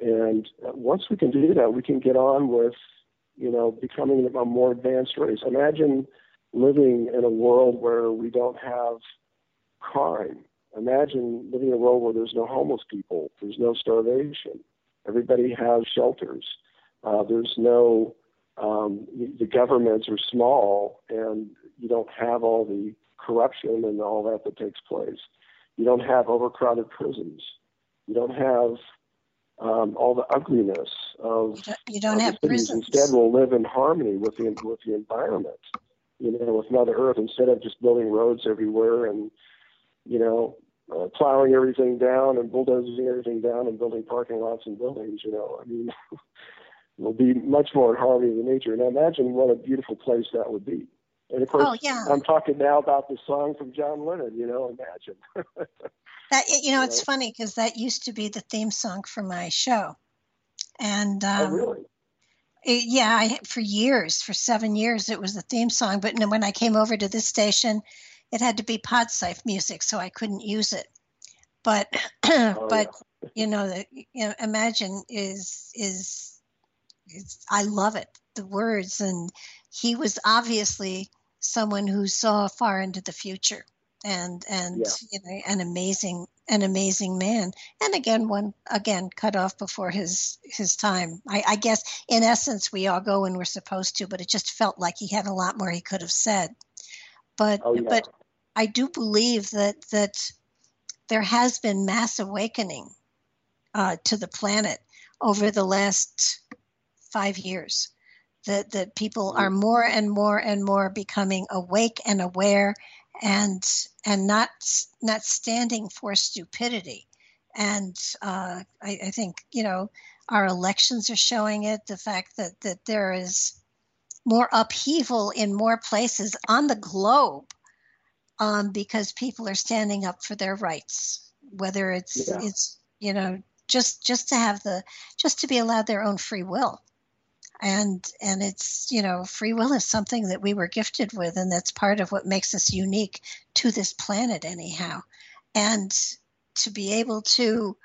And once we can do that, we can get on with you know becoming a more advanced race. Imagine living in a world where we don't have crime. Imagine living in a world where there's no homeless people, there's no starvation, everybody has shelters, uh, there's no um, the governments are small and you don't have all the corruption and all that that takes place. You don't have overcrowded prisons. You don't have um, all the ugliness of. You don't, you don't have prisons. Instead, we'll live in harmony with the with the environment. You know, with Mother Earth, instead of just building roads everywhere and you know uh, plowing everything down and bulldozing everything down and building parking lots and buildings. You know, I mean. will be much more in harmony with nature. And imagine what a beautiful place that would be. And of course, oh, yeah. I'm talking now about the song from John Lennon. You know, imagine. that you know, it's funny because that used to be the theme song for my show, and oh, um, oh, really? It, yeah, I, for years, for seven years, it was the theme song. But when I came over to this station, it had to be podsafe music, so I couldn't use it. But, oh, but yeah. you know, the, you know, Imagine is is it's, I love it, the words. And he was obviously someone who saw far into the future and and yeah. you know an amazing an amazing man and again one again cut off before his his time I, I guess in essence we all go when we're supposed to but it just felt like he had a lot more he could have said but oh, yeah. but i do believe that that there has been mass awakening uh, to the planet over the last five years. That, that people are more and more and more becoming awake and aware and and not not standing for stupidity. And uh, I, I think you know our elections are showing it. The fact that that there is more upheaval in more places on the globe um, because people are standing up for their rights, whether it's yeah. it's you know just just to have the just to be allowed their own free will and and it's you know free will is something that we were gifted with and that's part of what makes us unique to this planet anyhow and to be able to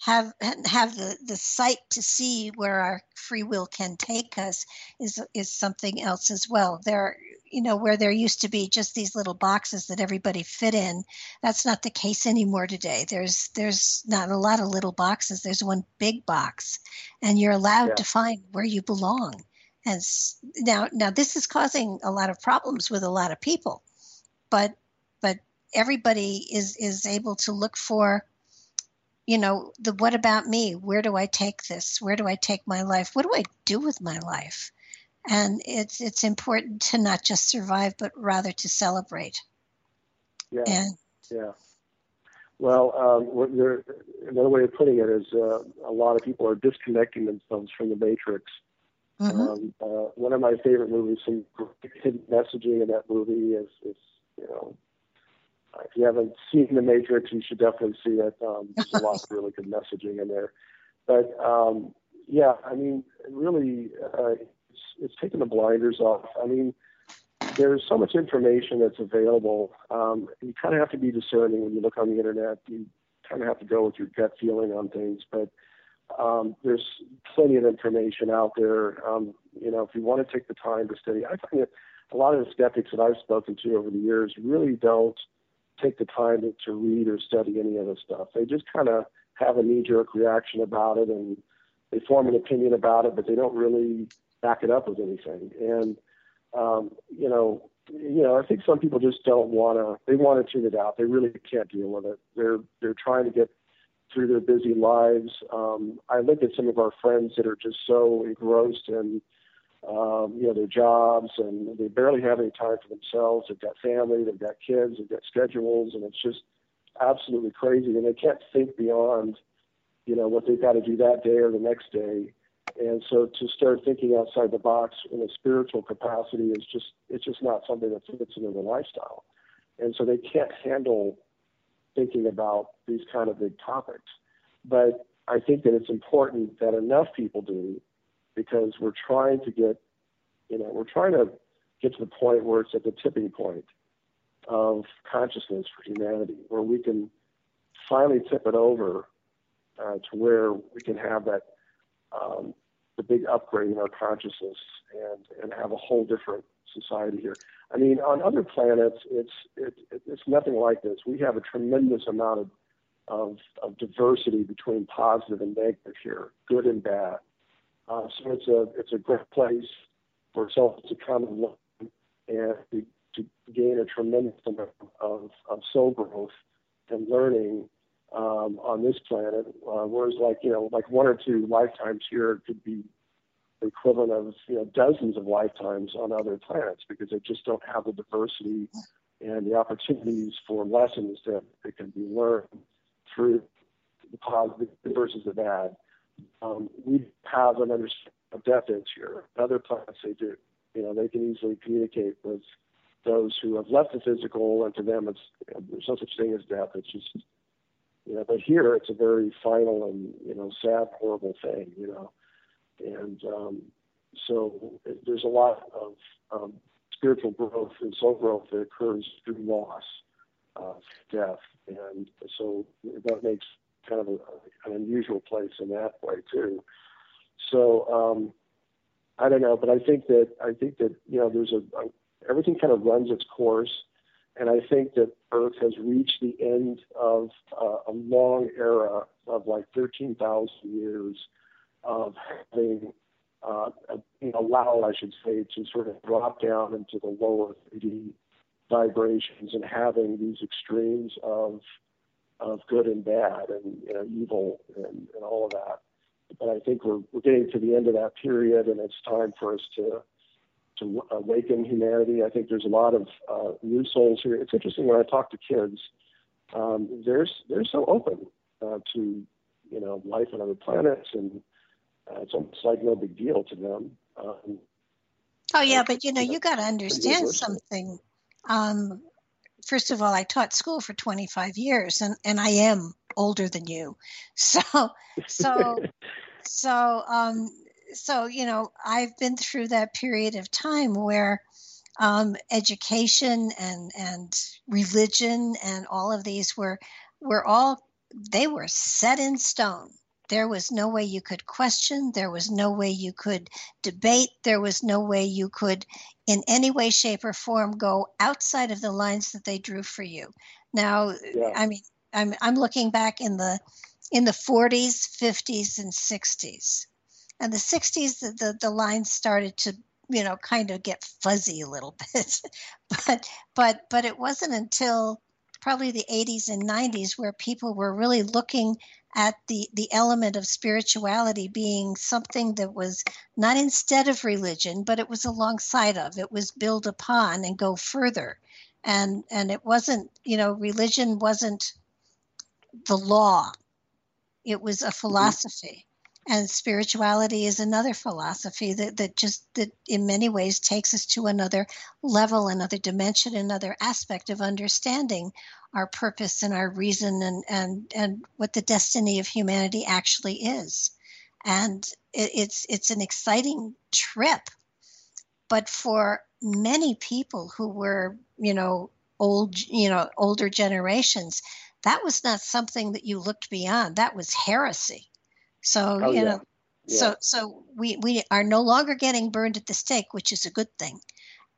have have the, the sight to see where our free will can take us is is something else as well. There, you know, where there used to be just these little boxes that everybody fit in, that's not the case anymore today. There's there's not a lot of little boxes. There's one big box, and you're allowed yeah. to find where you belong. And now now this is causing a lot of problems with a lot of people, but but everybody is is able to look for you know, the what about me? Where do I take this? Where do I take my life? What do I do with my life? And it's it's important to not just survive, but rather to celebrate. Yeah. And, yeah. Well, um, another way of putting it is uh, a lot of people are disconnecting themselves from the matrix. Mm-hmm. Um, uh, one of my favorite movies, some hidden messaging in that movie is, is you know, if you haven't seen The Matrix, you should definitely see it. Um, there's a lot of really good messaging in there. But um, yeah, I mean, really, uh, it's, it's taking the blinders off. I mean, there's so much information that's available. Um, you kind of have to be discerning when you look on the internet. You kind of have to go with your gut feeling on things. But um, there's plenty of information out there. Um, you know, if you want to take the time to study, I find that a lot of the skeptics that I've spoken to over the years really don't take the time to, to read or study any of this stuff. They just kind of have a knee jerk reaction about it and they form an opinion about it, but they don't really back it up with anything. And, um, you know, you know, I think some people just don't want to, they want to tune it out. They really can't deal with it. They're, they're trying to get through their busy lives. Um, I look at some of our friends that are just so engrossed in, um, you know, their jobs and they barely have any time for themselves. They've got family, they've got kids, they've got schedules, and it's just absolutely crazy. And they can't think beyond, you know, what they've got to do that day or the next day. And so to start thinking outside the box in a spiritual capacity is just, it's just not something that fits into their lifestyle. And so they can't handle thinking about these kind of big topics. But I think that it's important that enough people do because we're trying to get, you know, we're trying to get to the point where it's at the tipping point of consciousness for humanity, where we can finally tip it over uh, to where we can have that um, the big upgrade in our consciousness and and have a whole different society here. I mean, on other planets, it's it, it's nothing like this. We have a tremendous amount of, of of diversity between positive and negative here, good and bad. Uh, so it's a it's a great place for self to come and learn and to, to gain a tremendous amount of, of soul growth and learning um, on this planet. Uh, whereas, like you know, like one or two lifetimes here could be the equivalent of you know dozens of lifetimes on other planets because they just don't have the diversity and the opportunities for lessons that, that can be learned through the positive versus the bad um, we have an understanding of death is here. Other planets, they do. You know, they can easily communicate with those who have left the physical, and to them, it's you know, there's no such thing as death. It's just, you know, but here it's a very final and you know sad, horrible thing. You know, and um, so it, there's a lot of um, spiritual growth and soul growth that occurs through loss, uh, death, and so that makes kind of a, an unusual place in that way too. So um, I don't know, but I think that I think that you know there's a, a everything kind of runs its course, and I think that Earth has reached the end of uh, a long era of like 13,000 years of having uh, being allowed, I should say, to sort of drop down into the lower 3D vibrations and having these extremes of of good and bad and you know evil and, and all of that. But I think we're we're getting to the end of that period, and it's time for us to to awaken humanity. I think there's a lot of uh, new souls here. It's interesting when I talk to kids, um, they're they're so open uh, to you know life on other planets, and uh, it's almost like no big deal to them. Um, oh yeah, but you know you got to understand something. Um, first of all, I taught school for 25 years, and and I am older than you, so so so um, so you know I've been through that period of time where um, education and and religion and all of these were were all they were set in stone. There was no way you could question. There was no way you could debate. There was no way you could, in any way, shape, or form, go outside of the lines that they drew for you. Now, yeah. I mean, I'm I'm looking back in the in the 40s, 50s, and 60s. And the 60s, the, the, the lines started to you know kind of get fuzzy a little bit but but but it wasn't until probably the 80s and 90s where people were really looking at the the element of spirituality being something that was not instead of religion but it was alongside of it was build upon and go further. And and it wasn't you know religion wasn't the law. It was a mm-hmm. philosophy and spirituality is another philosophy that, that just that in many ways takes us to another level another dimension another aspect of understanding our purpose and our reason and and and what the destiny of humanity actually is. And it, it's it's an exciting trip. But for many people who were you know old you know older generations that was not something that you looked beyond. That was heresy so oh, you know, yeah. so so we we are no longer getting burned at the stake, which is a good thing,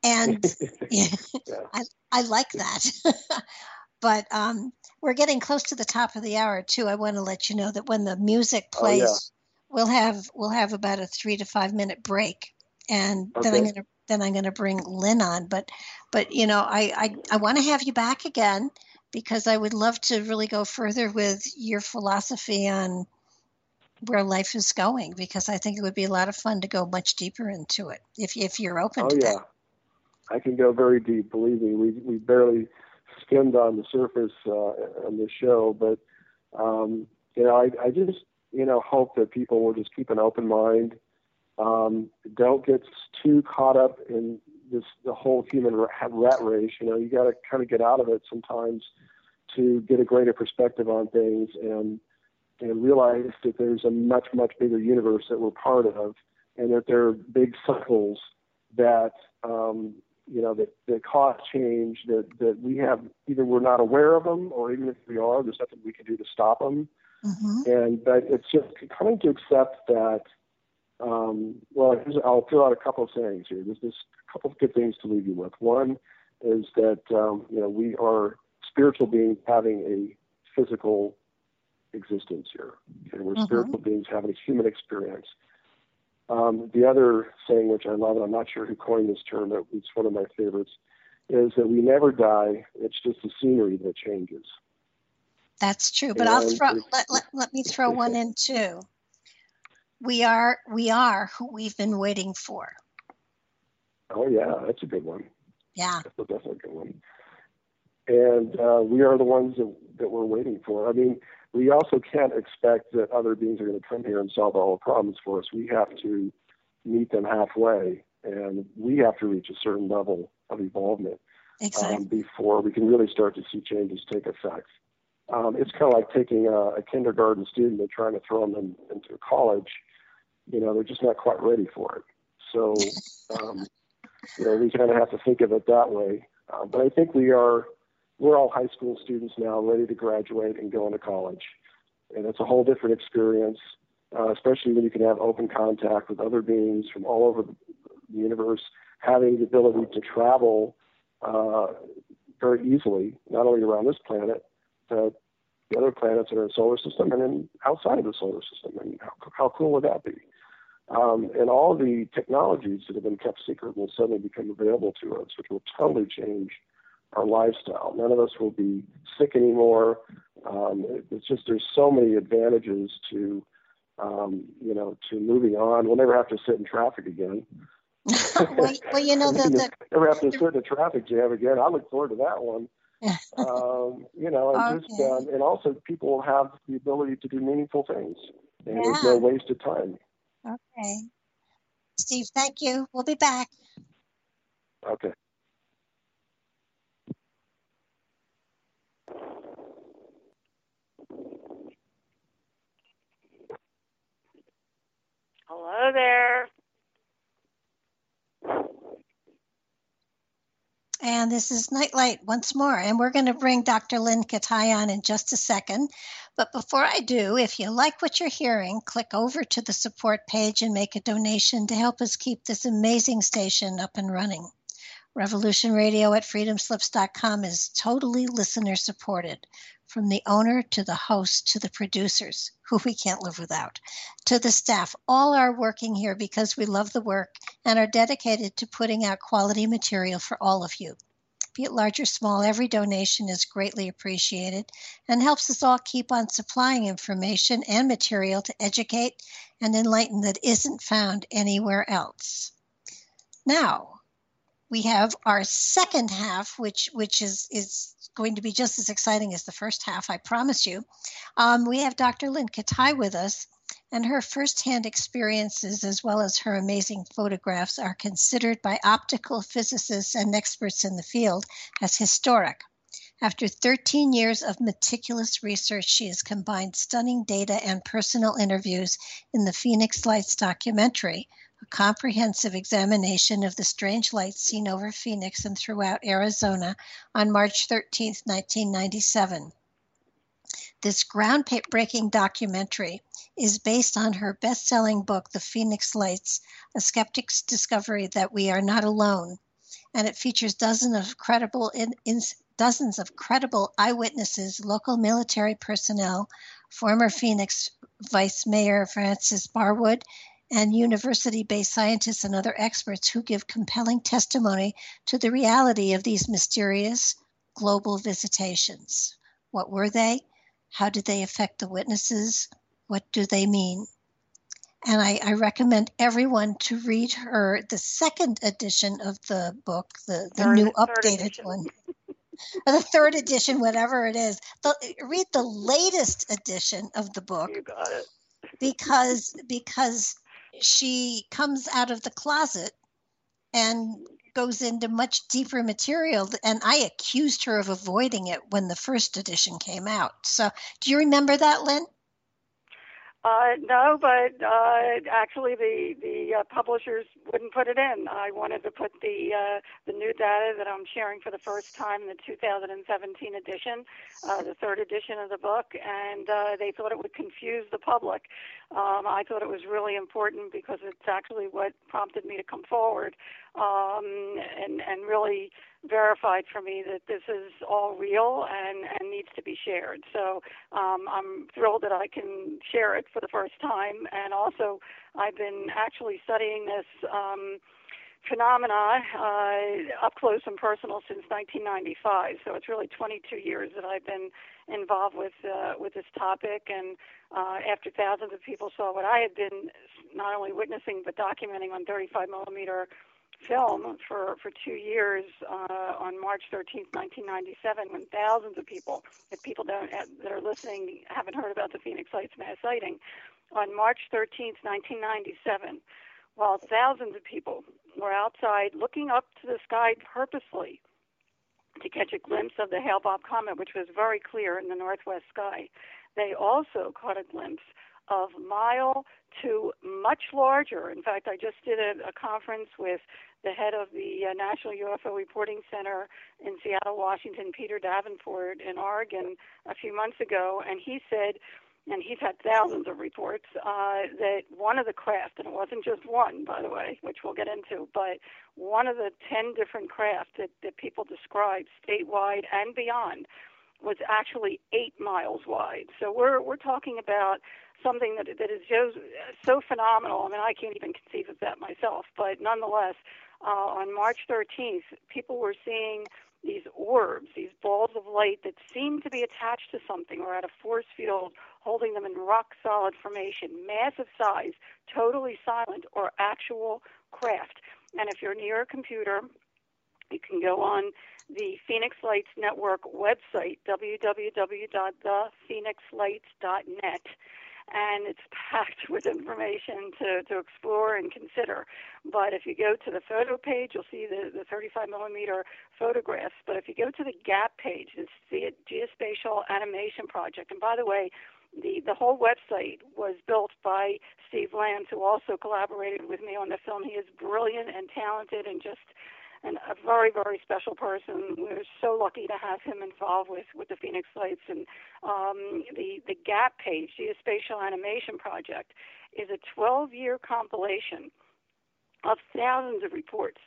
and yeah. I I like that. but um, we're getting close to the top of the hour too. I want to let you know that when the music plays, oh, yeah. we'll have we'll have about a three to five minute break, and okay. then I'm gonna then I'm gonna bring Lynne on. But but you know I I, I want to have you back again because I would love to really go further with your philosophy on where life is going because I think it would be a lot of fun to go much deeper into it if if you're open. Oh to yeah, that. I can go very deep. Believe me, we we barely skimmed on the surface uh, on this show, but um, you know, I, I just you know hope that people will just keep an open mind. Um, don't get too caught up in this the whole human rat race. You know, you got to kind of get out of it sometimes to get a greater perspective on things and and realize that there's a much, much bigger universe that we're part of, and that there are big cycles that um, you know that, that cause change that that we have either we're not aware of them or even if we are, there's nothing we can do to stop them. Mm-hmm. And but it's just coming to accept that. Um, well, I'll throw out a couple of things here. There's just a couple of good things to leave you with. One is that um, you know we are spiritual beings having a physical existence here. Okay, we're mm-hmm. spiritual beings having a human experience. Um, the other saying, which I love, and I'm not sure who coined this term, but it's one of my favorites, is that we never die. It's just the scenery that changes. That's true, but and I'll throw let, let, let me throw one in too. We are we are who we've been waiting for. Oh yeah, that's a good one. Yeah, that's a definitely good one. And uh, we are the ones that, that we're waiting for. I mean, we also can't expect that other beings are going to come here and solve all the problems for us. We have to meet them halfway, and we have to reach a certain level of involvement um, exactly. um, before we can really start to see changes take effect. Um, it's kind of like taking a, a, kindergarten student and trying to throw them in, into college. You know, they're just not quite ready for it. So, um, you know, we kind of have to think of it that way. Uh, but I think we are we're all high school students now, ready to graduate and go into college. And it's a whole different experience, uh, especially when you can have open contact with other beings from all over the universe, having the ability to travel uh, very easily, not only around this planet, but the other planets in our solar system and then outside of the solar system. And how, how cool would that be? Um, and all the technologies that have been kept secret will suddenly become available to us, which will totally change our lifestyle. None of us will be sick anymore. Um, it's just there's so many advantages to um, you know to moving on. We'll never have to sit in traffic again. well, well, you know, the, the, ever have to sit in a traffic jam again, I look forward to that one. um, you know, and okay. just um, and also people will have the ability to do meaningful things, and yeah. there's no waste of time. Okay, Steve, thank you. We'll be back. Okay. Hello there. And this is Nightlight once more. And we're going to bring Dr. Lynne Kitei on in just a second. But before I do, if you like what you're hearing, click over to the support page and make a donation to help us keep this amazing station up and running. Revolution Radio at freedomslips.com is totally listener supported, from the owner to the host to the producers, who we can't live without, to the staff. All are working here because we love the work and are dedicated to putting out quality material for all of you. Be it large or small, every donation is greatly appreciated and helps us all keep on supplying information and material to educate and enlighten that isn't found anywhere else. Now, we have our second half, which which is is going to be just as exciting as the first half, I promise you. Um, we have Dr. Lynne Kitei with us, and her firsthand experiences, as well as her amazing photographs, are considered by optical physicists and experts in the field as historic. After 13 years of meticulous research, she has combined stunning data and personal interviews in the Phoenix Lights documentary, a comprehensive examination of the strange lights seen over Phoenix and throughout Arizona on March 13, 1997. This groundbreaking documentary is based on her best selling book, The Phoenix Lights A Skeptic's Discovery That We Are Not Alone. And it features dozens of credible in, in, dozens of credible eyewitnesses, local military personnel, former Phoenix Vice Mayor Frances Barwood, and university based scientists and other experts who give compelling testimony to the reality of these mysterious global visitations. What were they? How did they affect the witnesses? What do they mean? And I, I recommend everyone to read her the second edition of the book, the, the third, new updated one. or the third edition, whatever it is. The, read the latest edition of the book. You got it. Because because she comes out of the closet and goes into much deeper material and i accused her of avoiding it when the first edition came out. So do you remember that lynne uh, no, but uh, actually, the the uh, publishers wouldn't put it in. I wanted to put the uh, the new data that I'm sharing for the first time in the 2017 edition, uh, the third edition of the book, and uh, they thought it would confuse the public. Um, I thought it was really important because it's actually what prompted me to come forward um, and and really verified for me that this is all real and, and needs to be shared. So um, I'm thrilled that I can share it for the first time. And also, I've been actually studying this um, phenomena uh, up close and personal since 1995. So it's really 22 years that I've been involved with uh, with this topic. And uh, after thousands of people saw what I had been not only witnessing but documenting on 35 millimeter film for, for two years uh, on March 13th, 1997, when thousands of people, if people don't that are listening haven't heard about the Phoenix Lights mass sighting, on March 13th, 1997, while thousands of people were outside looking up to the sky purposely to catch a glimpse of the Hale-Bopp comet, which was very clear in the northwest sky, they also caught a glimpse of mile to much larger. In fact, I just did a, a conference with the head of the uh, National UFO Reporting Center in Seattle, Washington, Peter Davenport in Oregon a few months ago, and he said, and he's had thousands of reports, uh, that one of the craft, and it wasn't just one, by the way, which we'll get into, but one of the 10 different craft that, that people described statewide and beyond was actually eight miles wide. So we're, we're talking about something that that is so so phenomenal. I mean, I can't even conceive of that myself. But nonetheless, uh, on March 13th, people were seeing these orbs, these balls of light that seemed to be attached to something or at a force field holding them in rock solid formation, massive size, totally silent, or actual craft. And if you're near a computer, you can go on the Phoenix Lights Network website, www.thephoenixlights.net and it's packed with information to, to explore and consider. But if you go to the photo page, you'll see the, the 35 millimeter photographs. But if you go to the GAP page, it's the Geospatial Animation Project. And by the way, the, the whole website was built by Steve Lantz, who also collaborated with me on the film. He is brilliant and talented and just and a very, very special person. We're so lucky to have him involved with, with the Phoenix Lights. And um, the, the GAP page, Geospatial Animation Project, is a 12 year compilation of thousands of reports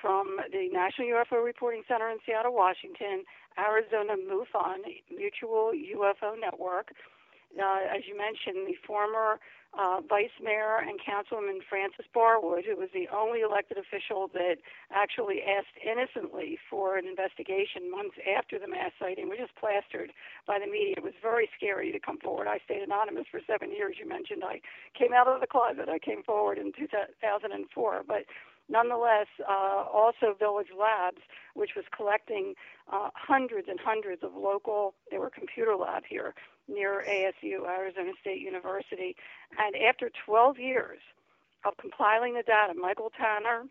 from the National UFO Reporting Center in Seattle, Washington, Arizona MUFON, Mutual UFO Network. Uh, as you mentioned, the former uh, Vice Mayor and Councilwoman Frances Barwood, who was the only elected official that actually asked innocently for an investigation months after the mass sighting, was just plastered by the media. It was very scary to come forward. I stayed anonymous for seven years. You mentioned I came out of the closet. I came forward in 2004, but nonetheless, uh, also Village Labs, which was collecting uh, hundreds and hundreds of local, they were computer lab here near ASU, Arizona State University. And after 12 years of compiling the data, Michael Tanner,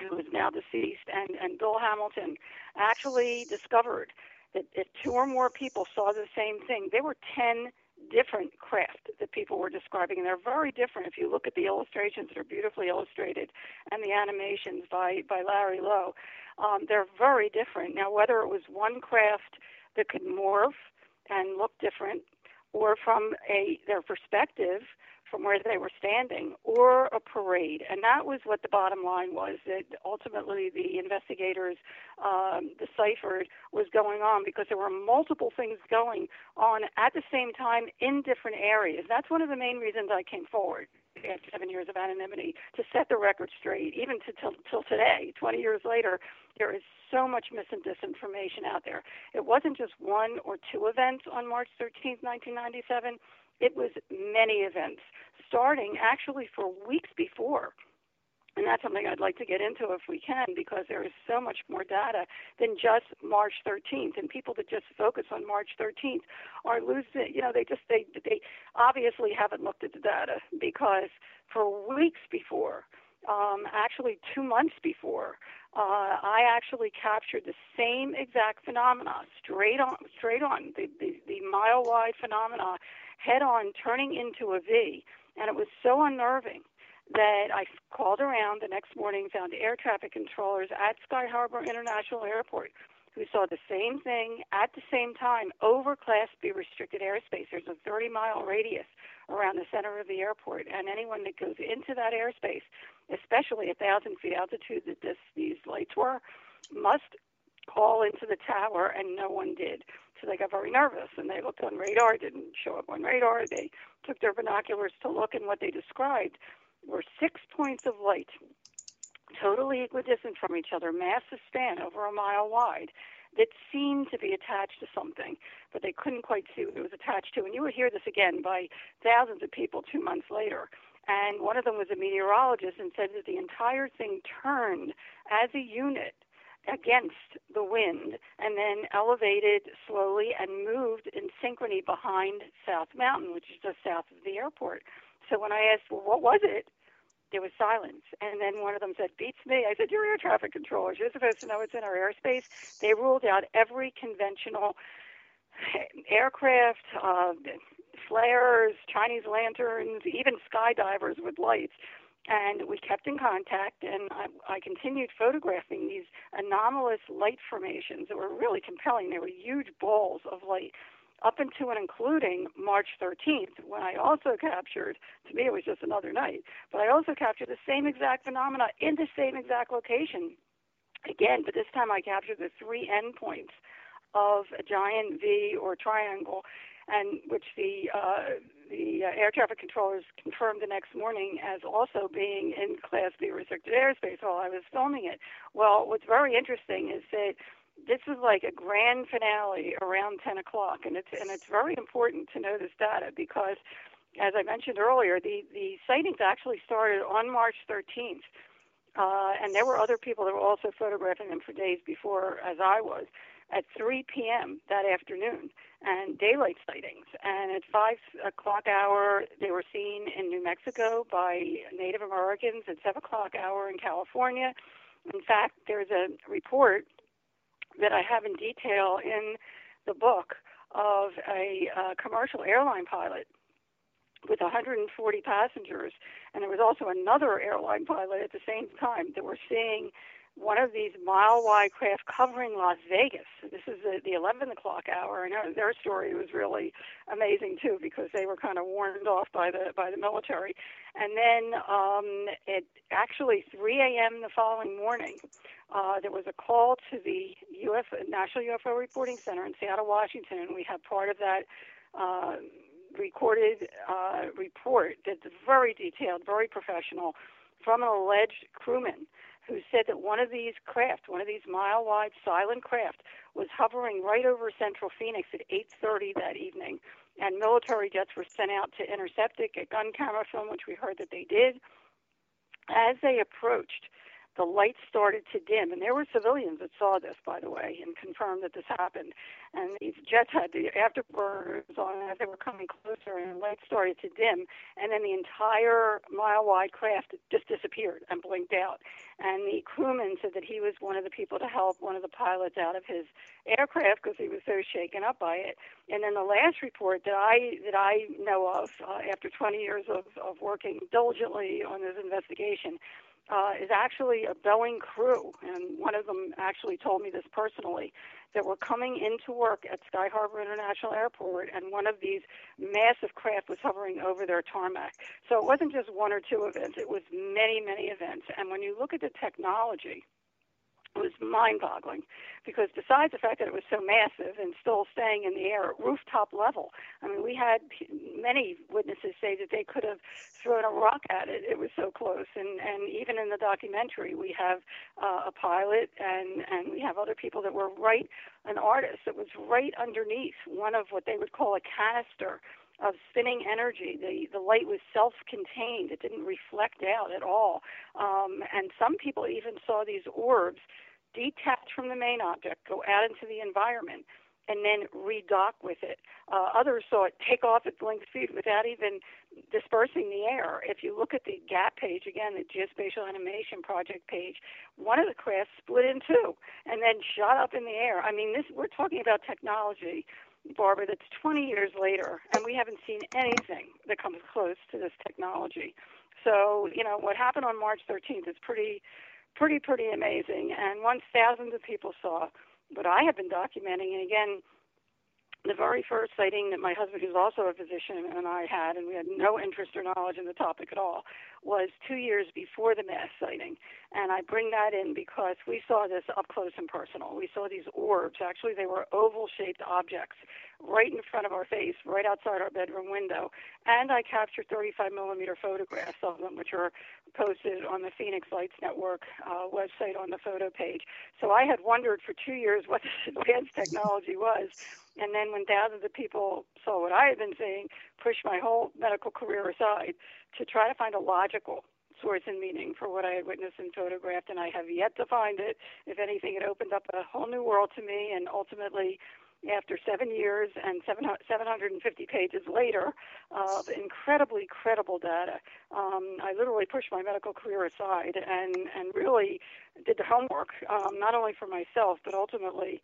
who is now deceased, and, and Bill Hamilton actually discovered that if two or more people saw the same thing, there were 10 different craft that people were describing, and they're very different. If you look at the illustrations that are beautifully illustrated and the animations by, by Larry Lowe, um, they're very different. Now, whether it was one craft that could morph and look different, or from a their perspective from where they were standing, or a parade. And that was what the bottom line was that ultimately the investigators um, deciphered was going on because there were multiple things going on at the same time in different areas. That's one of the main reasons I came forward after seven years of anonymity to set the record straight, even to till, till today, 20 years later, there is so much mis and disinformation out there. It wasn't just one or two events on March 13, 1997. It was many events, starting actually for weeks before. And that's something I'd like to get into if we can, because there is so much more data than just March 13th. And people that just focus on March 13th are losing. You know, they just they they obviously haven't looked at the data because for weeks before, um, actually two months before, uh, I actually captured the same exact phenomena straight on, straight on the, the, the mile wide phenomena, head on, turning into a V, and it was so unnerving that I called around the next morning, found air traffic controllers at Sky Harbor International Airport who saw the same thing at the same time over Class B restricted airspace. There's a 30 mile radius around the center of the airport, and anyone that goes into that airspace, especially at 1,000 feet altitude that this, these lights were, must call into the tower, and no one did. So they got very nervous, and they looked on radar, didn't show up on radar. They took their binoculars to look, and what they described were six points of light, totally equidistant from each other, massive span over a mile wide, that seemed to be attached to something, but they couldn't quite see what it was attached to. And you would hear this again by thousands of people two months later. And one of them was a meteorologist and said that the entire thing turned as a unit against the wind and then elevated slowly and moved in synchrony behind South Mountain, which is just south of the airport. So when I asked, well, what was it? There was silence. And then one of them said, Beats me. I said, You're air traffic controllers. You're supposed to know it's in our airspace. They ruled out every conventional aircraft, uh, flares, Chinese lanterns, even skydivers with lights. And we kept in contact, and I, I continued photographing these anomalous light formations that were really compelling. They were huge balls of light up into and including March 13th, when I also captured, to me it was just another night, but I also captured the same exact phenomena in the same exact location. Again, but this time I captured the three endpoints of a giant V or triangle, and which the uh, the uh, air traffic controllers confirmed the next morning as also being in Class B restricted airspace while I was filming it. Well, what's very interesting is that this is like a grand finale around 10 o'clock, and it's and it's very important to know this data because, as I mentioned earlier, the the sightings actually started on March 13th. uh, and there were other people that were also photographing them for days before, as I was, at 3 p.m. that afternoon, and daylight sightings. And at 5 o'clock hour, they were seen in New Mexico by Native Americans. At 7 o'clock hour in California. In fact, there's a report that I have in detail in the book of a uh, commercial airline pilot with 140 passengers, and there was also another airline pilot at the same time that were seeing one of these mile wide craft covering Las Vegas. This is the, the 11 o'clock hour, and their story was really amazing too because they were kind of warned off by the by the military. And then um, at actually 3 a.m. the following morning, uh, there was a call to the UFO, National UFO Reporting Center in Seattle, Washington, and we have part of that. Uh, recorded uh, report that's very detailed, very professional, from an alleged crewman who said that one of these craft, one of these mile-wide silent craft, was hovering right over central Phoenix at 8:30 that evening, and military jets were sent out to intercept it, get gun camera film, which we heard that they did. As they approached, the lights started to dim. And there were civilians that saw this, by the way, and confirmed that this happened. And these jets had the afterburners on as they were coming closer, and the lights started to dim. And then the entire mile wide craft just disappeared and blinked out. And the crewman said that he was one of the people to help one of the pilots out of his aircraft because he was so shaken up by it. And then the last report that I that I know of, uh, after 20 years of, of working diligently on this investigation, uh, is actually a Boeing crew, and one of them actually told me this personally, that were coming into work at Sky Harbor International Airport, and one of these massive craft was hovering over their tarmac. So it wasn't just one or two events; it was many, many events. And when you look at the technology was mind-boggling because besides the fact that it was so massive and still staying in the air at rooftop level, I mean, we had many witnesses say that they could have thrown a rock at it. It was so close, and and even in the documentary, we have uh, a pilot and and we have other people that were right, an artist that was right underneath one of what they would call a canister of spinning energy. The the light was self-contained; it didn't reflect out at all. Um, and some people even saw these orbs detach from the main object, go out into the environment, and then redock with it. Uh, others saw it take off at blink speed without even dispersing the air. If you look at the GAP page again, the Geospatial Animation Project page, one of the crafts split in two and then shot up in the air. I mean, this we're talking about technology Barbara, that's 20 years later, and we haven't seen anything that comes close to this technology. So, you know, what happened on March 13th is pretty, pretty, pretty amazing. And once thousands of people saw what I have been documenting, and again, the very first sighting that my husband, who's also a physician, and I had, and we had no interest or knowledge in the topic at all, was two years before the mass sighting. And I bring that in because we saw this up close and personal. We saw these orbs. Actually, they were oval shaped objects right in front of our face, right outside our bedroom window. And I captured 35 millimeter photographs of them, which are posted on the Phoenix Lights Network uh, website on the photo page. So I had wondered for two years what this advanced technology was. And then when thousands of people saw what I had been seeing, pushed my whole medical career aside to try to find a logical source and meaning for what I had witnessed and photographed, and I have yet to find it. If anything, it opened up a whole new world to me, and ultimately after seven years and 750 pages later of incredibly credible data, um, I literally pushed my medical career aside and, and really did the homework, um, not only for myself, but ultimately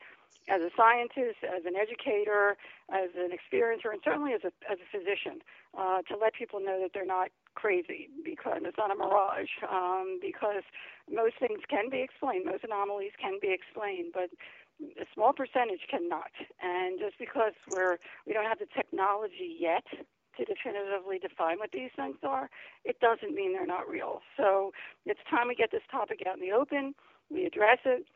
as a scientist, as an educator, as an experiencer, and certainly as a, as a physician, uh, to let people know that they're not crazy because it's not a mirage, um, because most things can be explained, most anomalies can be explained, but a small percentage cannot. And just because we're we don't have the technology yet to definitively define what these things are, it doesn't mean they're not real. So it's time we get this topic out in the open. We address it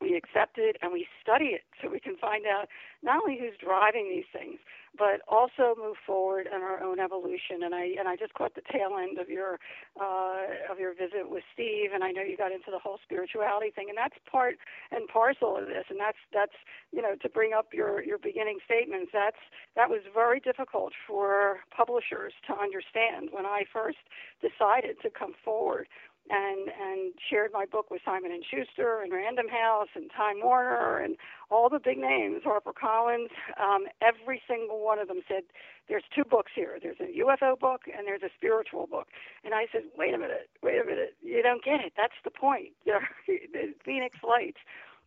we accept it and we study it so we can find out not only who's driving these things, but also move forward in our own evolution. And I and I just caught the tail end of your uh, of your visit with Steve, and I know you got into the whole spirituality thing, and that's part and parcel of this. And that's that's you know to bring up your your beginning statements. That's that was very difficult for publishers to understand when I first decided to come forward and and shared my book with Simon and Schuster and Random House and Time Warner and all the big names, Harper Collins. Um, every single one of them said, "There's two books here. There's a UFO book and there's a spiritual book." And I said, "Wait a minute, wait a minute. You don't get it. That's the point. You know, Phoenix Lights."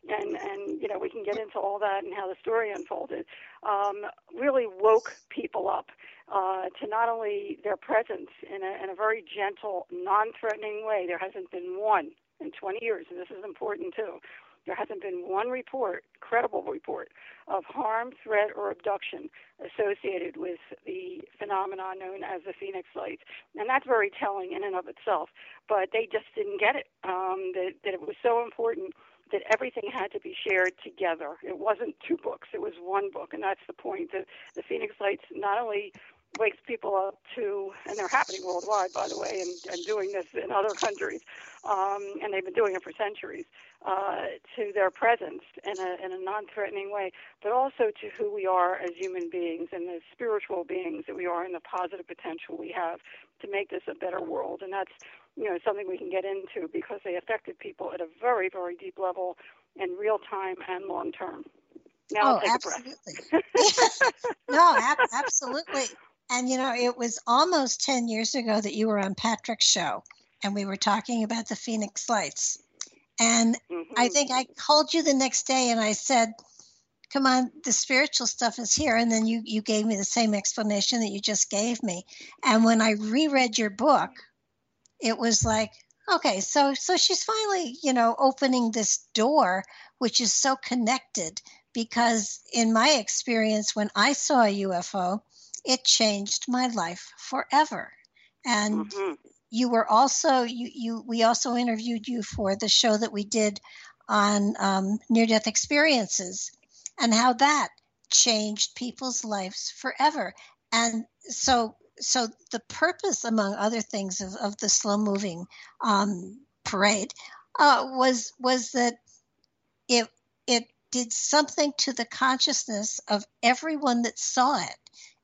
And and you know we can get into all that and how the story unfolded um, really woke people up uh, to not only their presence in a, in a very gentle non-threatening way. There hasn't been one in 20 years and this is important too. There hasn't been one report credible report of harm threat or abduction associated with the phenomenon known as the phoenix lights. And that's very telling in and of itself but they just didn't get it. Um, that, that it was so important that everything had to be shared together. It wasn't two books, it was one book, and that's the point. The, the Phoenix Lights not only wakes people up to, and they're happening worldwide, by the way, and, and doing this in other countries, um, and they've been doing it for centuries, uh, to their presence in a, in a non-threatening way, but also to who we are as human beings and the spiritual beings that we are and the positive potential we have to make this a better world. And that's you know something we can get into because they affected people at a very very deep level in real time and long term. Now oh, absolutely. no, ab- absolutely. And you know, it was almost 10 years ago that you were on Patrick's show and we were talking about the Phoenix Lights. And mm-hmm. I think I called you the next day and I said, Come on, the spiritual stuff is here. And then you, you gave me the same explanation that you just gave me. And when I reread your book, it was like okay so so she's finally you know opening this door which is so connected because in my experience when i saw a ufo it changed my life forever and mm-hmm. you were also you you we also interviewed you for the show that we did on um, near death experiences and how that changed people's lives forever and so so the purpose, among other things, of, of the slow moving um, parade uh, was was that it it did something to the consciousness of everyone that saw it,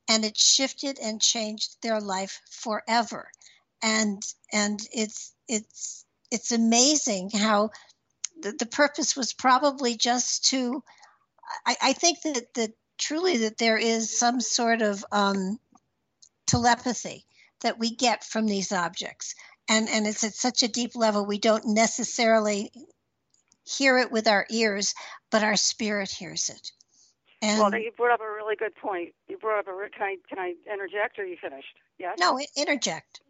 and it shifted and changed their life forever. And and it's it's it's amazing how the, the purpose was probably just to. I, I think that that truly that there is some sort of um, telepathy that we get from these objects. And, and it's at such a deep level, we don't necessarily hear it with our ears, but our spirit hears it. And well, you brought up a really good point. You brought up a. Can I can I interject, or you finished? Yes. No, interject.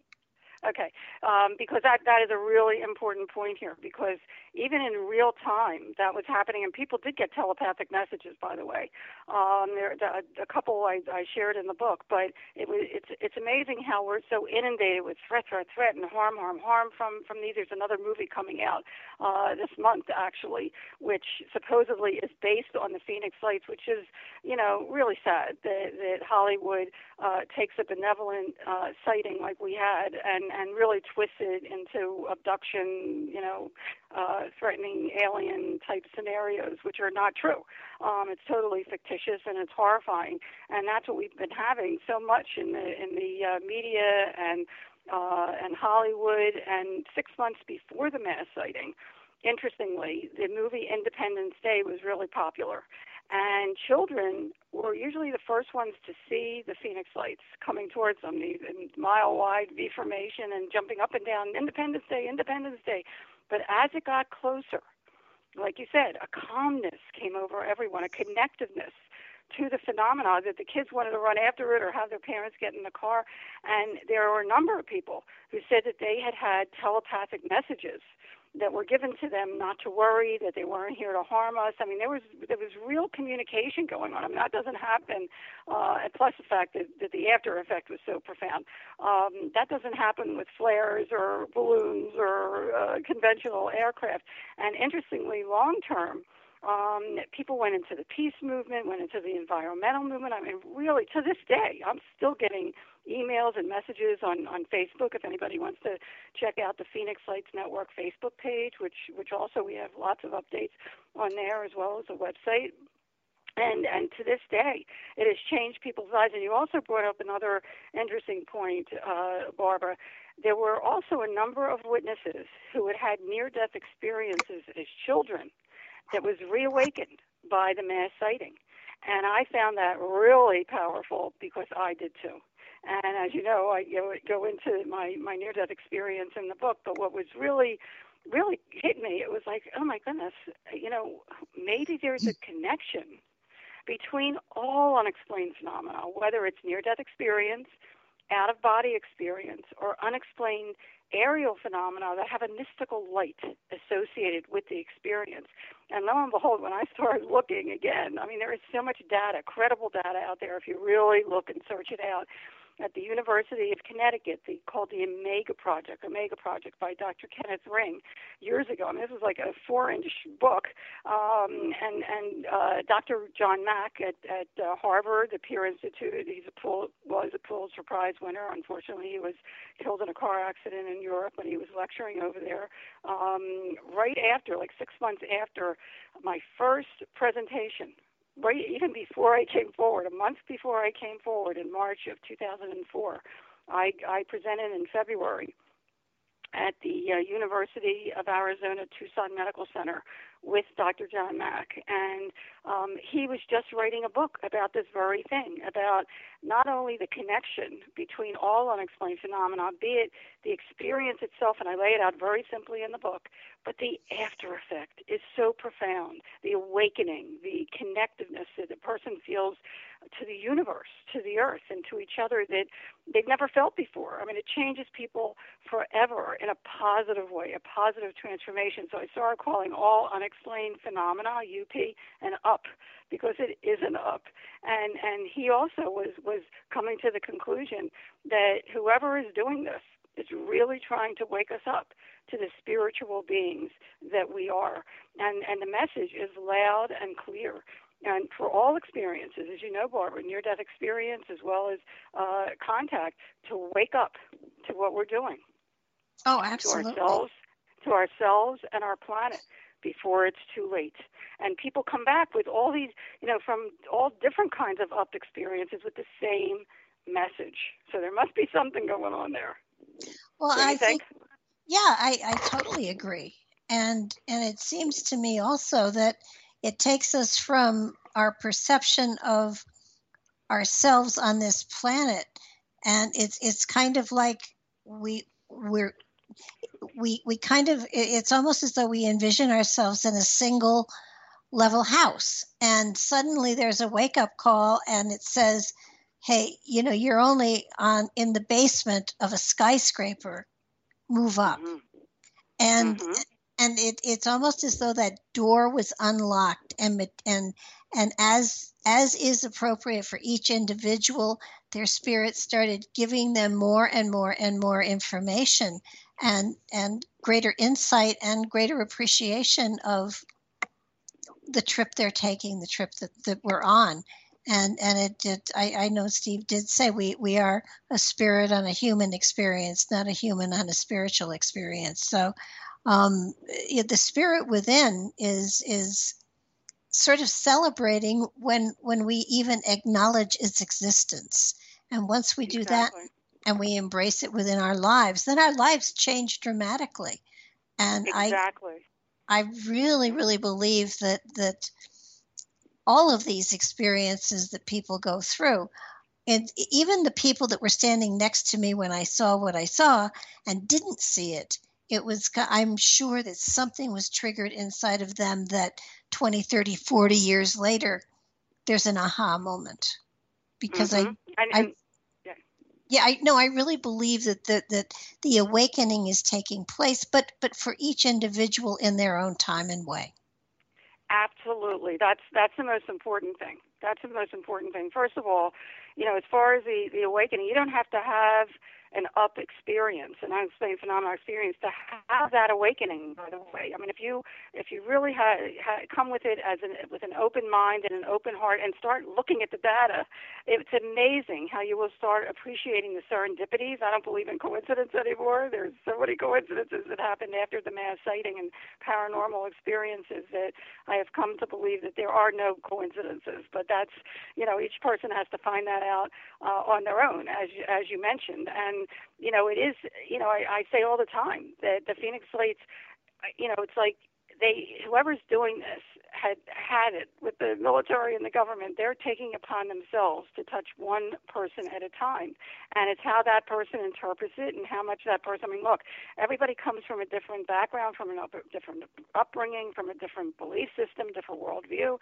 Okay, um, because that that is a really important point here. Because even in real time, that was happening, and people did get telepathic messages. By the way, um, there a, a couple I, I shared in the book, but it was it's it's amazing how we're so inundated with threat, threat, threat, and harm, harm, harm from from these. There's another movie coming out uh, this month actually, which supposedly is based on the Phoenix Lights, which is you know really sad that that Hollywood uh, takes a benevolent uh, sighting like we had and and really twists it into abduction, you know, uh, threatening alien type scenarios, which are not true. Um, it's totally fictitious and it's horrifying, and that's what we've been having so much in the in the uh, media and uh, and Hollywood. And six months before the mass sighting, interestingly, the movie Independence Day was really popular. And children were usually the first ones to see the Phoenix lights coming towards them, the mile wide V formation and jumping up and down, Independence Day, Independence Day. But as it got closer, like you said, a calmness came over everyone, a connectiveness to the phenomena that the kids wanted to run after it or have their parents get in the car. And there were a number of people who said that they had had telepathic messages that were given to them not to worry, that they weren't here to harm us. I mean, there was there was real communication going on. I mean, that doesn't happen. Uh, and plus the fact that, that the after effect was so profound. Um, that doesn't happen with flares or balloons or uh, conventional aircraft. And interestingly, long term. Um, people went into the peace movement, went into the environmental movement. I mean, really, to this day, I'm still getting emails and messages on, on Facebook if anybody wants to check out the Phoenix Lights Network Facebook page, which which also we have lots of updates on there as well as a website. and and to this day it has changed people's lives. And you also brought up another interesting point uh, barbara. There were also a number of witnesses who had had near death experiences as children that was reawakened by the mass sighting. And i found that really powerful because i did too and as you know i go, go into my my near death experience in the book but what was really really hit me it was like oh my goodness you know maybe there's a connection between all unexplained phenomena, whether it's near death experience, out of body experience, or unexplained aerial phenomena that have a mystical light associated with the experience. And lo and behold, when I started looking again, I mean, there is so much data, credible data out there if you really look and search it out at the University of Connecticut, the, called the Omega Project, Omega Project by Dr. Kenneth Ring, years ago. Mean, this was like a four-inch book, um, and and uh, Dr. John Mack at at uh, Harvard, the Peer Institute. He's a Pul- was a Pulitzer Prize winner. Unfortunately, he was killed in a car accident in Europe when he was lecturing over there. Um, right after, like six months after my first presentation right even before I came forward, a month before I came forward in March of 2004. I, I presented in February at the uh, University of Arizona Tucson Medical Center with Dr. John Mack, and um, he was just writing a book about this very thing, about not only the connection between all unexplained phenomena, be it the experience itself, and I lay it out very simply in the book, but the after effect is so profound. The awakening, the connectiveness that the person feels to the universe, to the earth, and to each other that they've never felt before. I mean, it changes people forever in a positive way, a positive transformation. So I started calling all unexplained phenomena UP and up because it is an up. And and he also was was coming to the conclusion that whoever is doing this is really trying to wake us up to the spiritual beings that we are. And and the message is loud and clear and for all experiences, as you know, Barbara, near death experience as well as uh, contact, to wake up to what we're doing. Oh, absolutely. To ourselves, to ourselves and our planet before it's too late. And people come back with all these, you know, from all different kinds of up experiences with the same message. So there must be something going on there. Well, I think? think, yeah, I, I totally agree. And and it seems to me also that it takes us from our perception of ourselves on this planet, and it's it's kind of like we we're we we kind of it's almost as though we envision ourselves in a single level house and suddenly there's a wake up call and it says hey you know you're only on in the basement of a skyscraper. Move up. Mm-hmm. and mm-hmm and it, it's almost as though that door was unlocked and and and as as is appropriate for each individual their spirit started giving them more and more and more information and and greater insight and greater appreciation of the trip they're taking the trip that, that we're on. And and it did I, I know steve did say we we are a spirit on a human experience not a human on a spiritual experience. So um, the spirit within is is sort of celebrating when when we even acknowledge its existence. And once we do that and we embrace it within our lives then our lives change dramatically. And exactly. i i really really believe that that all of these experiences that people go through and even the people that were standing next to me when i saw what i saw and didn't see it it was i'm sure that something was triggered inside of them that 20 30 40 years later there's an aha moment. Because mm-hmm. i and, and, yeah. yeah i know i really believe that the, that the awakening is taking place but but for each individual in their own time and way. Absolutely. That's that's the most important thing. That's the most important thing. First of all you know as far as the the awakening you don't have to have an up experience, an unexplained phenomenal experience, to have that awakening. By the way, I mean, if you if you really ha, ha, come with it as an with an open mind and an open heart, and start looking at the data, it's amazing how you will start appreciating the serendipities. I don't believe in coincidence anymore. There's so many coincidences that happened after the mass sighting and paranormal experiences that I have come to believe that there are no coincidences. But that's you know each person has to find that out uh, on their own, as as you mentioned, and you know it is you know I, I say all the time that the Phoenix Lights, you know it's like they whoever's doing this had had it with the military and the government they're taking upon themselves to touch one person at a time. And it's how that person interprets it and how much that person i mean look everybody comes from a different background from a different upbringing from a different belief system different worldview.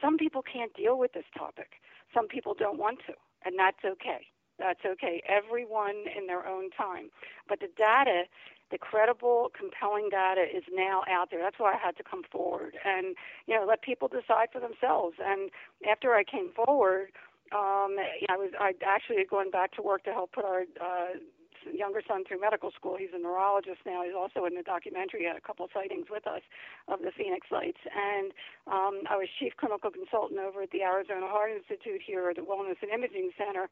Some people can't deal with this topic. Some people don't want to and that's okay that's okay everyone in their own time but the data the credible, compelling data is now out there. That's why I had to come forward and you know let people decide for themselves. And after I came forward, um, I was I actually had gone back to work to help put our uh, younger son through medical school. He's a neurologist now. He's also in the documentary. Had a couple of sightings with us of the Phoenix Lights. And um, I was chief clinical consultant over at the Arizona Heart Institute here at the Wellness and Imaging Center.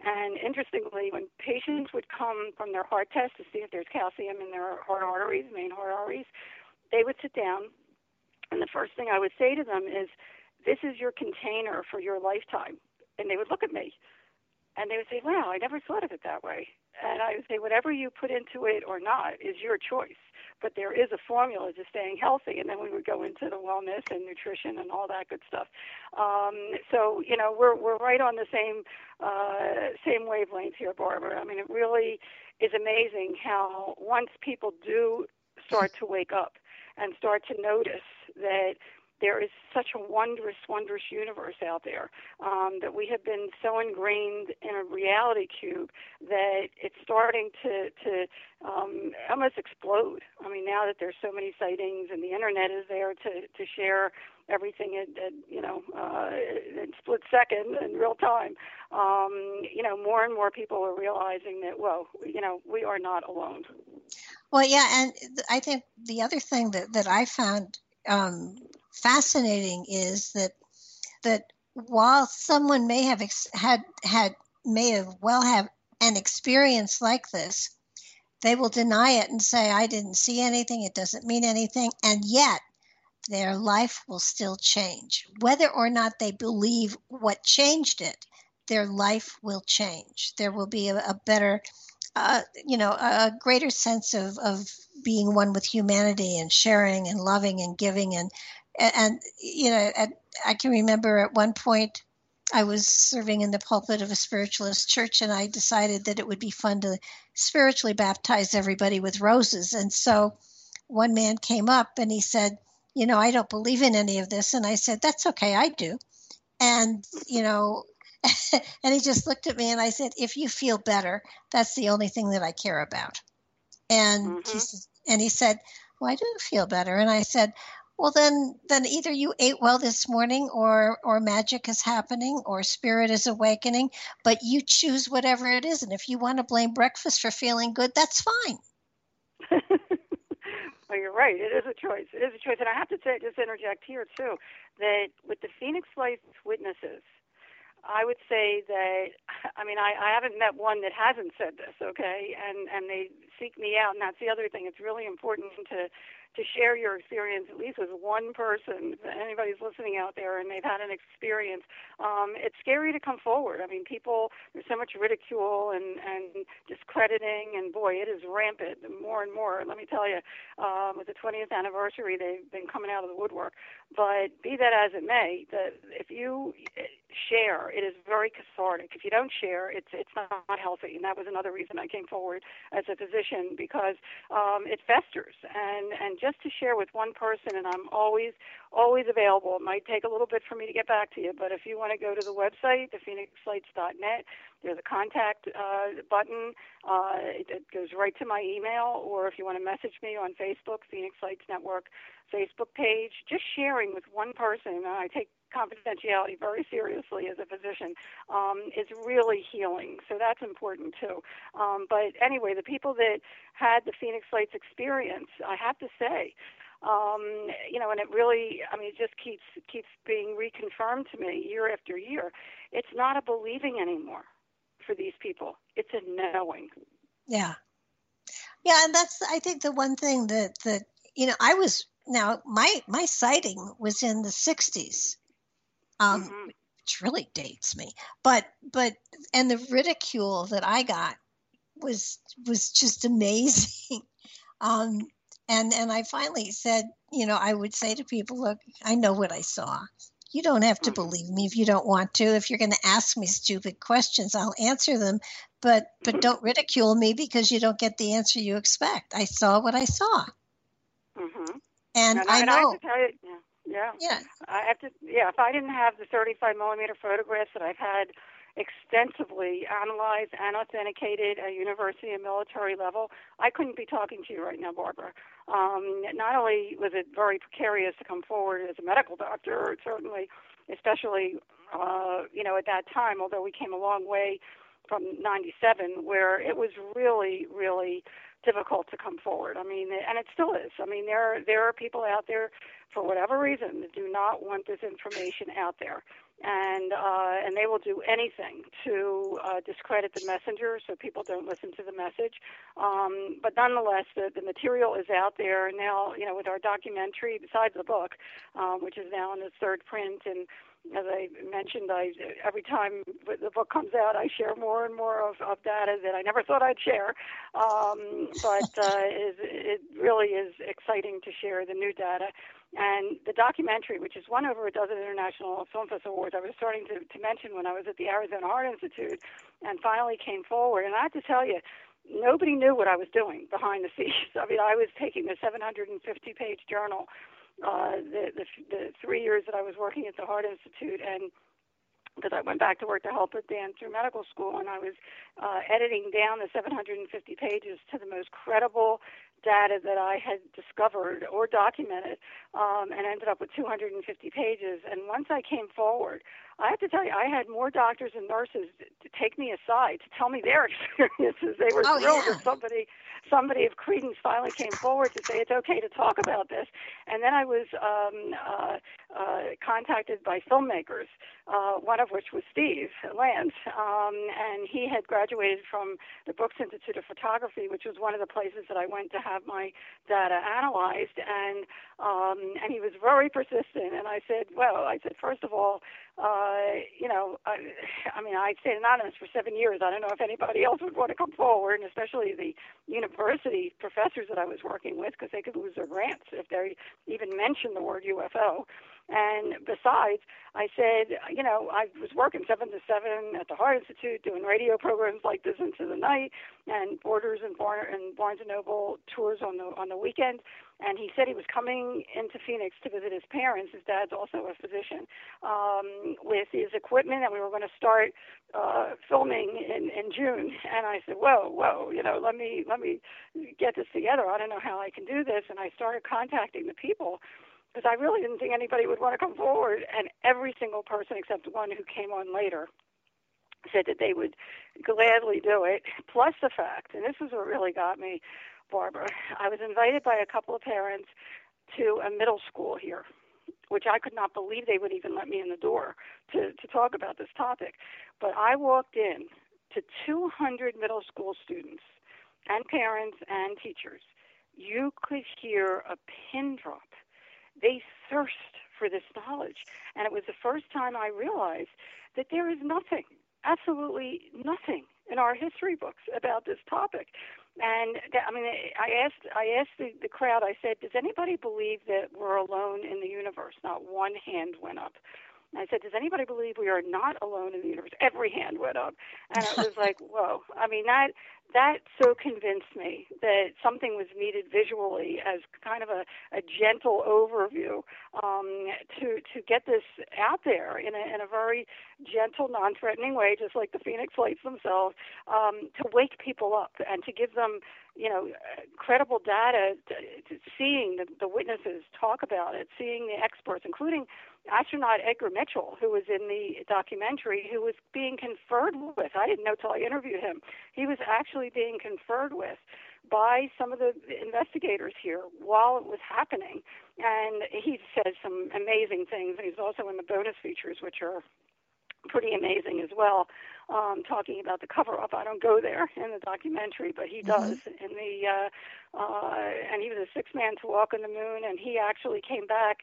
And interestingly, when patients would come from their heart test to see if there's calcium in their heart arteries, main heart arteries, they would sit down. And the first thing I would say to them is, This is your container for your lifetime. And they would look at me and they would say, Wow, I never thought of it that way. And I would say, Whatever you put into it or not is your choice but there is a formula to staying healthy. And then we would go into the wellness and nutrition and all that good stuff. Um, so you know, we're we're right on the same uh, same wavelength here, Barbara. I mean, it really is amazing how once people do start to wake up and start to notice that there is such a wondrous, wondrous universe out there um, that we have been so ingrained in a reality cube that it's starting to to um, almost explode. I mean, now that there's so many sightings and the internet is there to to share everything at, at you know uh, in split second in real time. Um, you know, more and more people are realizing that whoa, you know, we are not alone. Well, yeah, and I think the other thing that that I found um, fascinating is that that while someone may have ex- had had may have well have an experience like this, they will deny it and say, "I didn't see anything. It doesn't mean anything," and yet their life will still change, whether or not they believe what changed it. Their life will change. There will be a, a better uh, you know, a greater sense of, of being one with humanity and sharing and loving and giving and and, and you know, at, I can remember at one point I was serving in the pulpit of a spiritualist church, and I decided that it would be fun to spiritually baptize everybody with roses. And so one man came up and he said, You know, I don't believe in any of this. And I said, That's okay, I do. And, you know, and he just looked at me and I said, If you feel better, that's the only thing that I care about. And, mm-hmm. he, and he said, Well, I do feel better. And I said, well then then either you ate well this morning or or magic is happening or spirit is awakening but you choose whatever it is. And if you want to blame breakfast for feeling good that's fine. Well you're right. It is a choice. It is a choice. And i have to say just interject here too that with the phoenix lights witnesses I would say that I mean I, I haven't met one that hasn't said this, okay? And and they seek me out and that's the other thing. It's really important to to share your experience at least with one person. Anybody's listening out there and they've had an experience, um, it's scary to come forward. I mean, people there's so much ridicule and and discrediting, and boy, it is rampant more and more. Let me tell you, um, with the 20th anniversary, they've been coming out of the woodwork. But be that as it may, if you share, it is very cathartic. If you don't share, it's it's not healthy, and that was another reason I came forward as a physician because um, it festers and and just to share with one person, and I'm always, always available. It might take a little bit for me to get back to you, but if you want to go to the website, thephoenixlights.net, there's a contact uh, button. Uh, it, it goes right to my email, or if you want to message me on Facebook, Phoenix Lights Network Facebook page, just sharing with one person. I take confidentiality very seriously as a physician, um, is really healing. So that's important too. Um, but anyway, the people that had the Phoenix Lights experience, I have to say, um, you know, and it really, I mean, it just keeps keeps being reconfirmed to me year after year. It's not a believing anymore for these people; it's a knowing. Yeah, yeah, and that's I think the one thing that that you know I was now my my sighting was in the '60s, um, mm-hmm. which really dates me. But but and the ridicule that I got was was just amazing. um, and and I finally said, you know, I would say to people, look, I know what I saw. You don't have to mm-hmm. believe me if you don't want to. If you're going to ask me stupid questions, I'll answer them, but but mm-hmm. don't ridicule me because you don't get the answer you expect. I saw what I saw. Mm-hmm. And, and I, I know. I you, yeah, yeah, yeah. I have to. Yeah, if I didn't have the 35 millimeter photographs that I've had extensively analyzed and authenticated at university and military level, I couldn't be talking to you right now, Barbara. Um, not only was it very precarious to come forward as a medical doctor, certainly, especially uh, you know at that time, although we came a long way from 97 where it was really really difficult to come forward. I mean, and it still is. I mean, there are, there are people out there for whatever reason that do not want this information out there and uh, and they will do anything to uh, discredit the messenger so people don't listen to the message. Um, but nonetheless, the, the material is out there now. You know, with our documentary, besides the book, um, which is now in its third print, and as I mentioned, I every time the book comes out, I share more and more of, of data that I never thought I'd share. Um, but uh, it, it really is exciting to share the new data. And the documentary, which has won over a dozen international film festival awards, I was starting to, to mention when I was at the Arizona Heart Institute, and finally came forward. And I have to tell you, nobody knew what I was doing behind the scenes. I mean, I was taking a 750-page journal uh, the, the the three years that I was working at the Heart Institute, and because I went back to work to help with Dan through medical school, and I was uh, editing down the 750 pages to the most credible data that I had discovered or documented, um, and ended up with 250 pages. And once I came forward, I have to tell you, I had more doctors and nurses to take me aside to tell me their experiences. They were oh, thrilled yeah. that somebody somebody of credence finally came forward to say it's okay to talk about this. And then I was um, uh, uh, contacted by filmmakers, uh, one of which was Steve Lantz, um, and he had graduated from the Brooks Institute of Photography, which was one of the places that I went to have my data analyzed. And um, and he was very persistent. And I said, well, I said first of all uh, you know, I, I mean, I stayed anonymous for seven years. I don't know if anybody else would want to come forward, and especially the university professors that I was working with, because they could lose their grants if they even mention the word UFO. And besides, I said, you know, I was working seven to seven at the Heart Institute, doing radio programs like this into the night, and Borders and, and Barnes and Noble tours on the on the weekend. And he said he was coming into Phoenix to visit his parents. His dad's also a physician, um, with his equipment, and we were going to start uh, filming in in June. And I said, whoa, whoa, you know, let me let me get this together. I don't know how I can do this. And I started contacting the people because I really didn't think anybody would want to come forward. And every single person except one who came on later said that they would gladly do it. Plus the fact, and this is what really got me, Barbara, I was invited by a couple of parents to a middle school here, which I could not believe they would even let me in the door to, to talk about this topic. But I walked in to 200 middle school students and parents and teachers. You could hear a pin drop they thirst for this knowledge. And it was the first time I realized that there is nothing, absolutely nothing in our history books about this topic. And I mean, I asked, I asked the, the crowd. I said, "Does anybody believe that we're alone in the universe?" Not one hand went up. I said, "Does anybody believe we are not alone in the universe?" Every hand went up, and it was like, "Whoa!" I mean, that that so convinced me that something was needed visually as kind of a, a gentle overview um, to to get this out there in a, in a very gentle, non-threatening way, just like the Phoenix Lights themselves, um, to wake people up and to give them, you know, credible data, to, to seeing the, the witnesses talk about it, seeing the experts, including astronaut Edgar Mitchell, who was in the documentary, who was being conferred with. I didn't know till I interviewed him. He was actually being conferred with by some of the investigators here while it was happening. And he says some amazing things. And he's also in the bonus features, which are pretty amazing as well, um, talking about the cover up. I don't go there in the documentary, but he mm-hmm. does mm-hmm. in the uh, uh, and he was a six man to walk on the moon, and he actually came back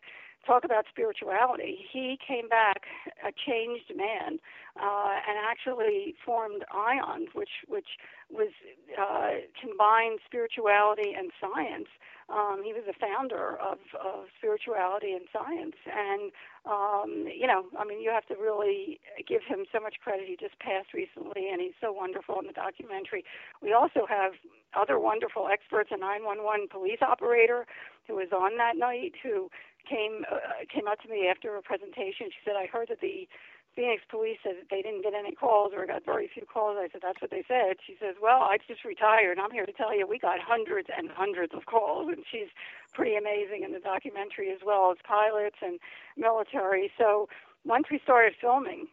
talk about spirituality. He came back a changed man uh, and actually formed Ions, which which was uh, combined spirituality and science. Um, he was the founder of, of spirituality and science, and um, you know, I mean, you have to really give him so much credit. He just passed recently, and he's so wonderful in the documentary. We also have other wonderful experts, a 911 police operator who was on that night, who came uh, came up to me after a presentation. She said, "I heard that the Phoenix police said they didn't get any calls or got very few calls." I said, "That's what they said." She says, "Well, I just retired, and I'm here to tell you we got hundreds and hundreds of calls." And she's pretty amazing in the documentary as well as pilots and military. So once we started filming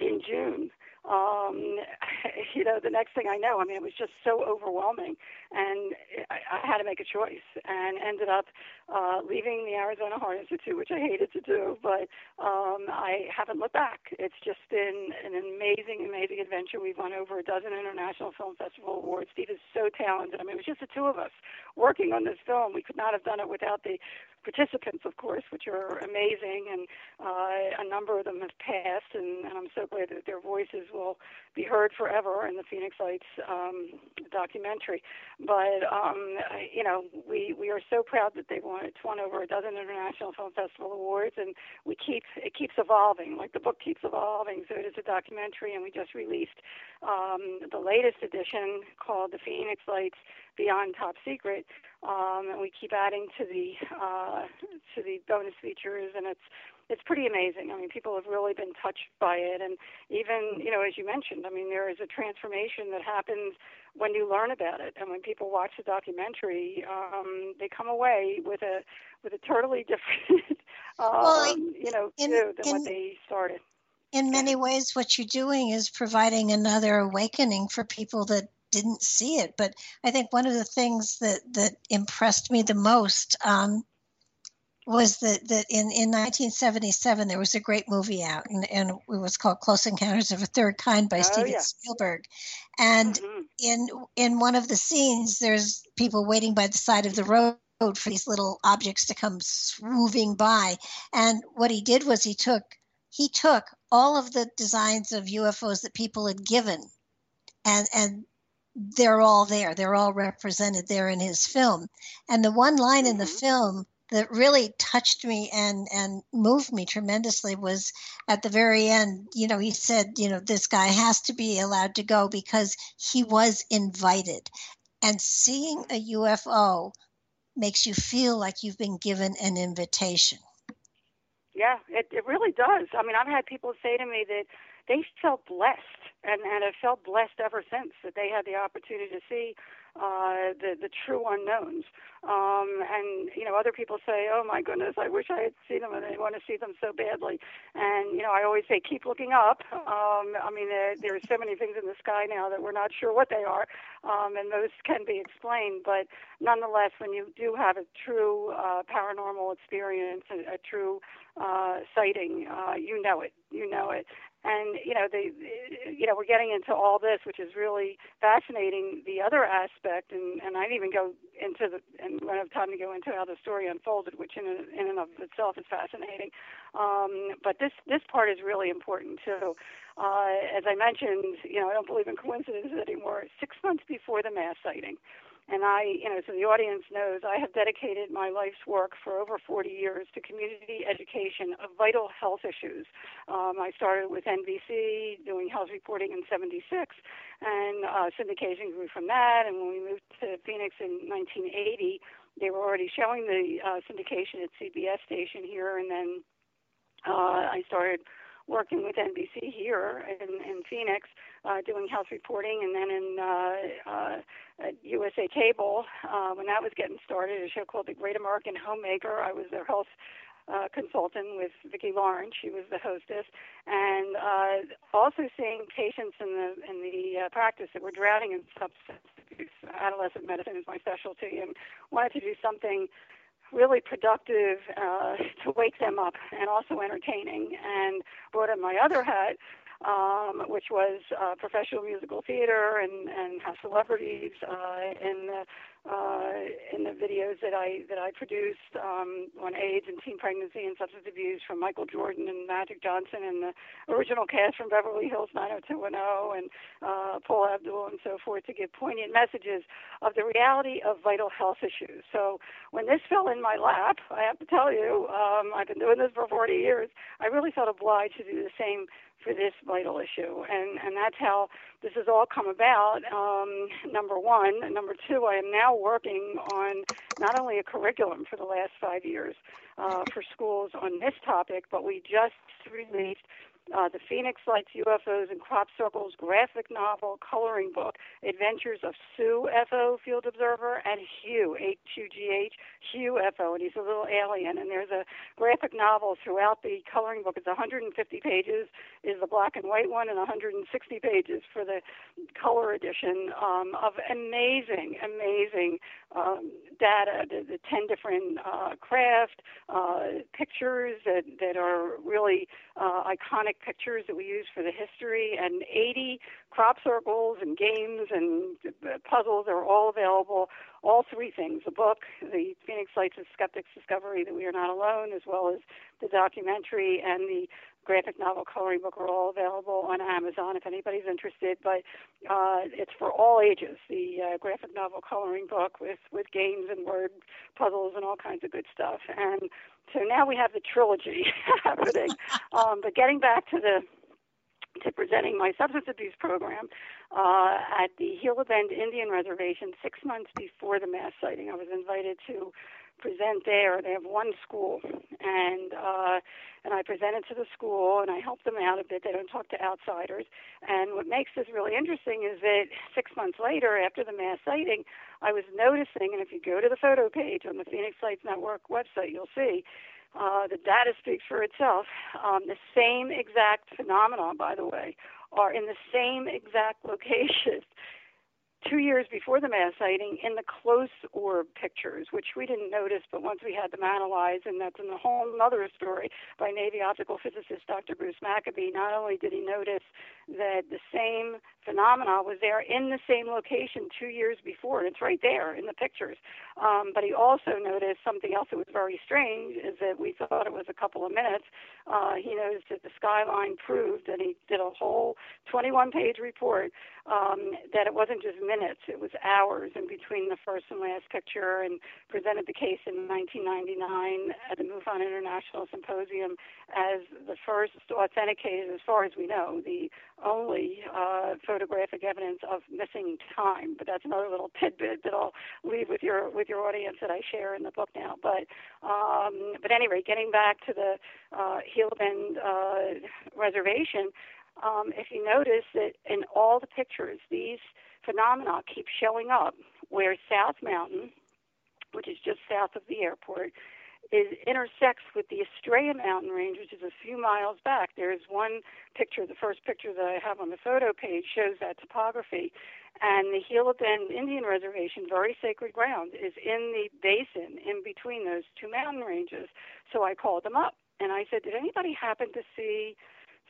in June, um, you know, the next thing I know, I mean, it was just so overwhelming, and I, I had to make a choice, and ended up uh, leaving the Arizona Heart Institute, which I hated to do, but um, I haven't looked back. It's just been an amazing, amazing adventure. We've won over a dozen international film festival awards. Steve is so talented. I mean, it was just the two of us working on this film. We could not have done it without the participants, of course, which are amazing, and uh, a number of them have passed, and, and I'm so glad that their voices will be heard forever in the Phoenix Lights um, documentary. But um, you know, we we are so proud that they won. It's won over a dozen international film festival awards, and we keep it keeps evolving. Like the book keeps evolving, so it is a documentary, and we just released um, the latest edition called The Phoenix Lights Beyond Top Secret, um, and we keep adding to the uh, to the bonus features, and it's it's pretty amazing. I mean, people have really been touched by it, and even you know, as you mentioned, I mean, there is a transformation that happens when you learn about it, and when people watch the documentary, um, they come away with a with a totally different, um, well, you know, in, view than in, what they started. In many ways, what you're doing is providing another awakening for people that didn't see it. But I think one of the things that that impressed me the most um, was that, that in, in 1977 there was a great movie out and, and it was called close encounters of a third kind by oh, steven yeah. spielberg and mm-hmm. in in one of the scenes there's people waiting by the side of the road for these little objects to come swooping by and what he did was he took he took all of the designs of ufos that people had given and and they're all there they're all represented there in his film and the one line mm-hmm. in the mm-hmm. film that really touched me and and moved me tremendously was at the very end you know he said you know this guy has to be allowed to go because he was invited. And seeing a UFO makes you feel like you've been given an invitation. Yeah it it really does. I mean i've had people say to me that they felt blessed and and have felt blessed ever since that they had the opportunity to see uh, the the true unknowns. Um, and you know, other people say, "Oh my goodness, I wish I had seen them, and I want to see them so badly." And you know, I always say, keep looking up. Um, I mean, there, there are so many things in the sky now that we're not sure what they are, um, and those can be explained. But nonetheless, when you do have a true uh, paranormal experience, a, a true uh, sighting, uh, you know it. You know it and you know they you know we're getting into all this which is really fascinating the other aspect and and i even go into the and don't have time to go into how the story unfolded which in in and of itself is fascinating. Um but this this part is really important too. Uh as i mentioned you know i don't believe in coincidences anymore. Six months before the mass sighting and I, you know, so the audience knows I have dedicated my life's work for over 40 years to community education of vital health issues. Um, I started with NBC doing health reporting in 76, and uh, syndication grew from that. And when we moved to Phoenix in 1980, they were already showing the uh, syndication at CBS station here, and then uh, I started working with NBC here in, in Phoenix, uh, doing health reporting, and then in uh, uh, at USA Cable uh, when that was getting started, a show called The Great American Homemaker. I was their health uh, consultant with Vicki Lawrence. She was the hostess, and uh, also seeing patients in the in the uh, practice that were drowning in substance abuse. Adolescent medicine is my specialty, and wanted to do something really productive uh, to wake them up and also entertaining. And brought in my other hat, um, which was uh, professional musical theater and and have celebrities uh, in the in the videos that I that I produced um, on AIDS and teen pregnancy and substance abuse from Michael Jordan and Magic Johnson and the original cast from Beverly Hills 90210 and uh, Paula Abdul and so forth to give poignant messages of the reality of vital health issues. So when this fell in my lap, I have to tell you, um, I've been doing this for 40 years. I really felt obliged to do the same for this vital issue, and and that's how this has all come about. Um, number one, and number two, I am now working on not only a curriculum for the last five years uh, for schools on this topic, but we just released uh, the Phoenix Lights, UFOs, and Crop Circles graphic novel coloring book, Adventures of Sue FO, Field Observer, and Hugh, H-U-G-H, Hugh FO, and he's a little alien. And there's a graphic novel throughout the coloring book. It's 150 pages, is the black and white one, and 160 pages for the color edition um, of amazing, amazing um, data, the, the 10 different uh, craft uh, pictures that, that are really uh, iconic pictures that we use for the history, and 80 crop circles and games and puzzles are all available. All three things the book, the Phoenix Lights of Skeptics Discovery That We Are Not Alone, as well as the documentary and the graphic novel coloring book are all available on Amazon if anybody's interested. But uh, it's for all ages. The uh, graphic novel coloring book with with games and word puzzles and all kinds of good stuff. And so now we have the trilogy happening. Um, but getting back to the to presenting my substance abuse program uh, at the Gila Bend Indian Reservation six months before the mass sighting. I was invited to present there. They have one school, and uh, and I presented to the school and I helped them out a bit. They don't talk to outsiders. And what makes this really interesting is that six months later, after the mass sighting, I was noticing, and if you go to the photo page on the Phoenix Lights Network website, you'll see. Uh, the data speaks for itself. Um, the same exact phenomena, by the way, are in the same exact location two years before the mass sighting in the close orb pictures, which we didn't notice, but once we had them analyzed, and that's in the whole other story by Navy optical physicist Dr. Bruce Maccabee, not only did he notice that the same phenomena was there in the same location two years before, and it's right there in the pictures, um, but he also noticed something else that was very strange, is that we thought it was a couple of minutes. Uh, he noticed that the skyline proved, and he did a whole 21-page report, um, that it wasn't just minutes, it was hours in between the first and last picture, and presented the case in 1999 at the MUFON International Symposium as the first authenticated, as far as we know, the only uh, photographic evidence of missing time. But that's another little tidbit that I'll leave with your with your audience that I share in the book now. But um, but anyway, getting back to the uh, Gila Bend uh, reservation, um, if you notice that in all the pictures, these phenomena keep showing up, where South Mountain, which is just south of the airport, it intersects with the Estrella Mountain Range, which is a few miles back. There is one picture, the first picture that I have on the photo page shows that topography. And the Gila Bend Indian Reservation, very sacred ground, is in the basin in between those two mountain ranges. So I called them up and I said, Did anybody happen to see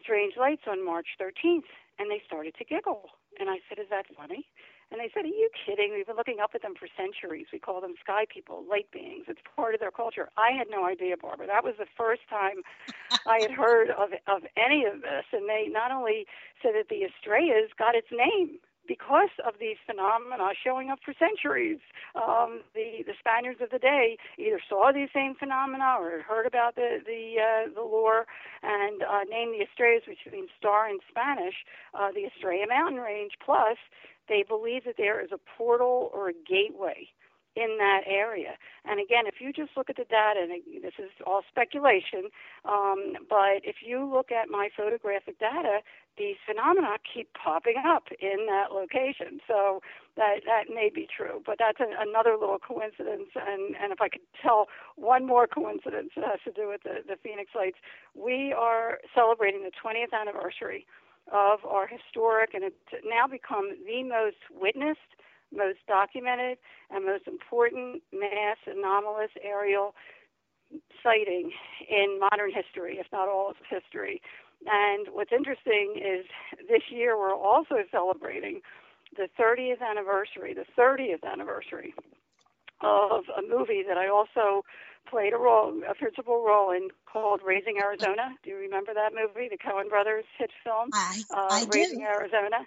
strange lights on March 13th? And they started to giggle. And I said, Is that funny? And they said, Are you kidding? We've been looking up at them for centuries. We call them sky people, light beings. It's part of their culture. I had no idea, Barbara. That was the first time I had heard of, of any of this. And they not only said that the Estrellas got its name because of these phenomena showing up for centuries. Um, the the Spaniards of the day either saw these same phenomena or heard about the the uh, the lore and uh, named the Estrellas, which means star in Spanish, uh, the Estrella Mountain Range. Plus, they believe that there is a portal or a gateway in that area. And again, if you just look at the data, and this is all speculation, um, but if you look at my photographic data, these phenomena keep popping up in that location. So that that may be true, but that's an, another little coincidence. And and if I could tell one more coincidence that has to do with the, the Phoenix Lights, we are celebrating the 20th anniversary of our historic, and it's now become the most witnessed most documented and most important mass anomalous aerial sighting in modern history, if not all of history. And what's interesting is this year we're also celebrating the 30th anniversary, the 30th anniversary of a movie that I also played a role, a principal role in called Raising Arizona. Do you remember that movie, the Coen Brothers hit film? I, uh, I Raising do. Arizona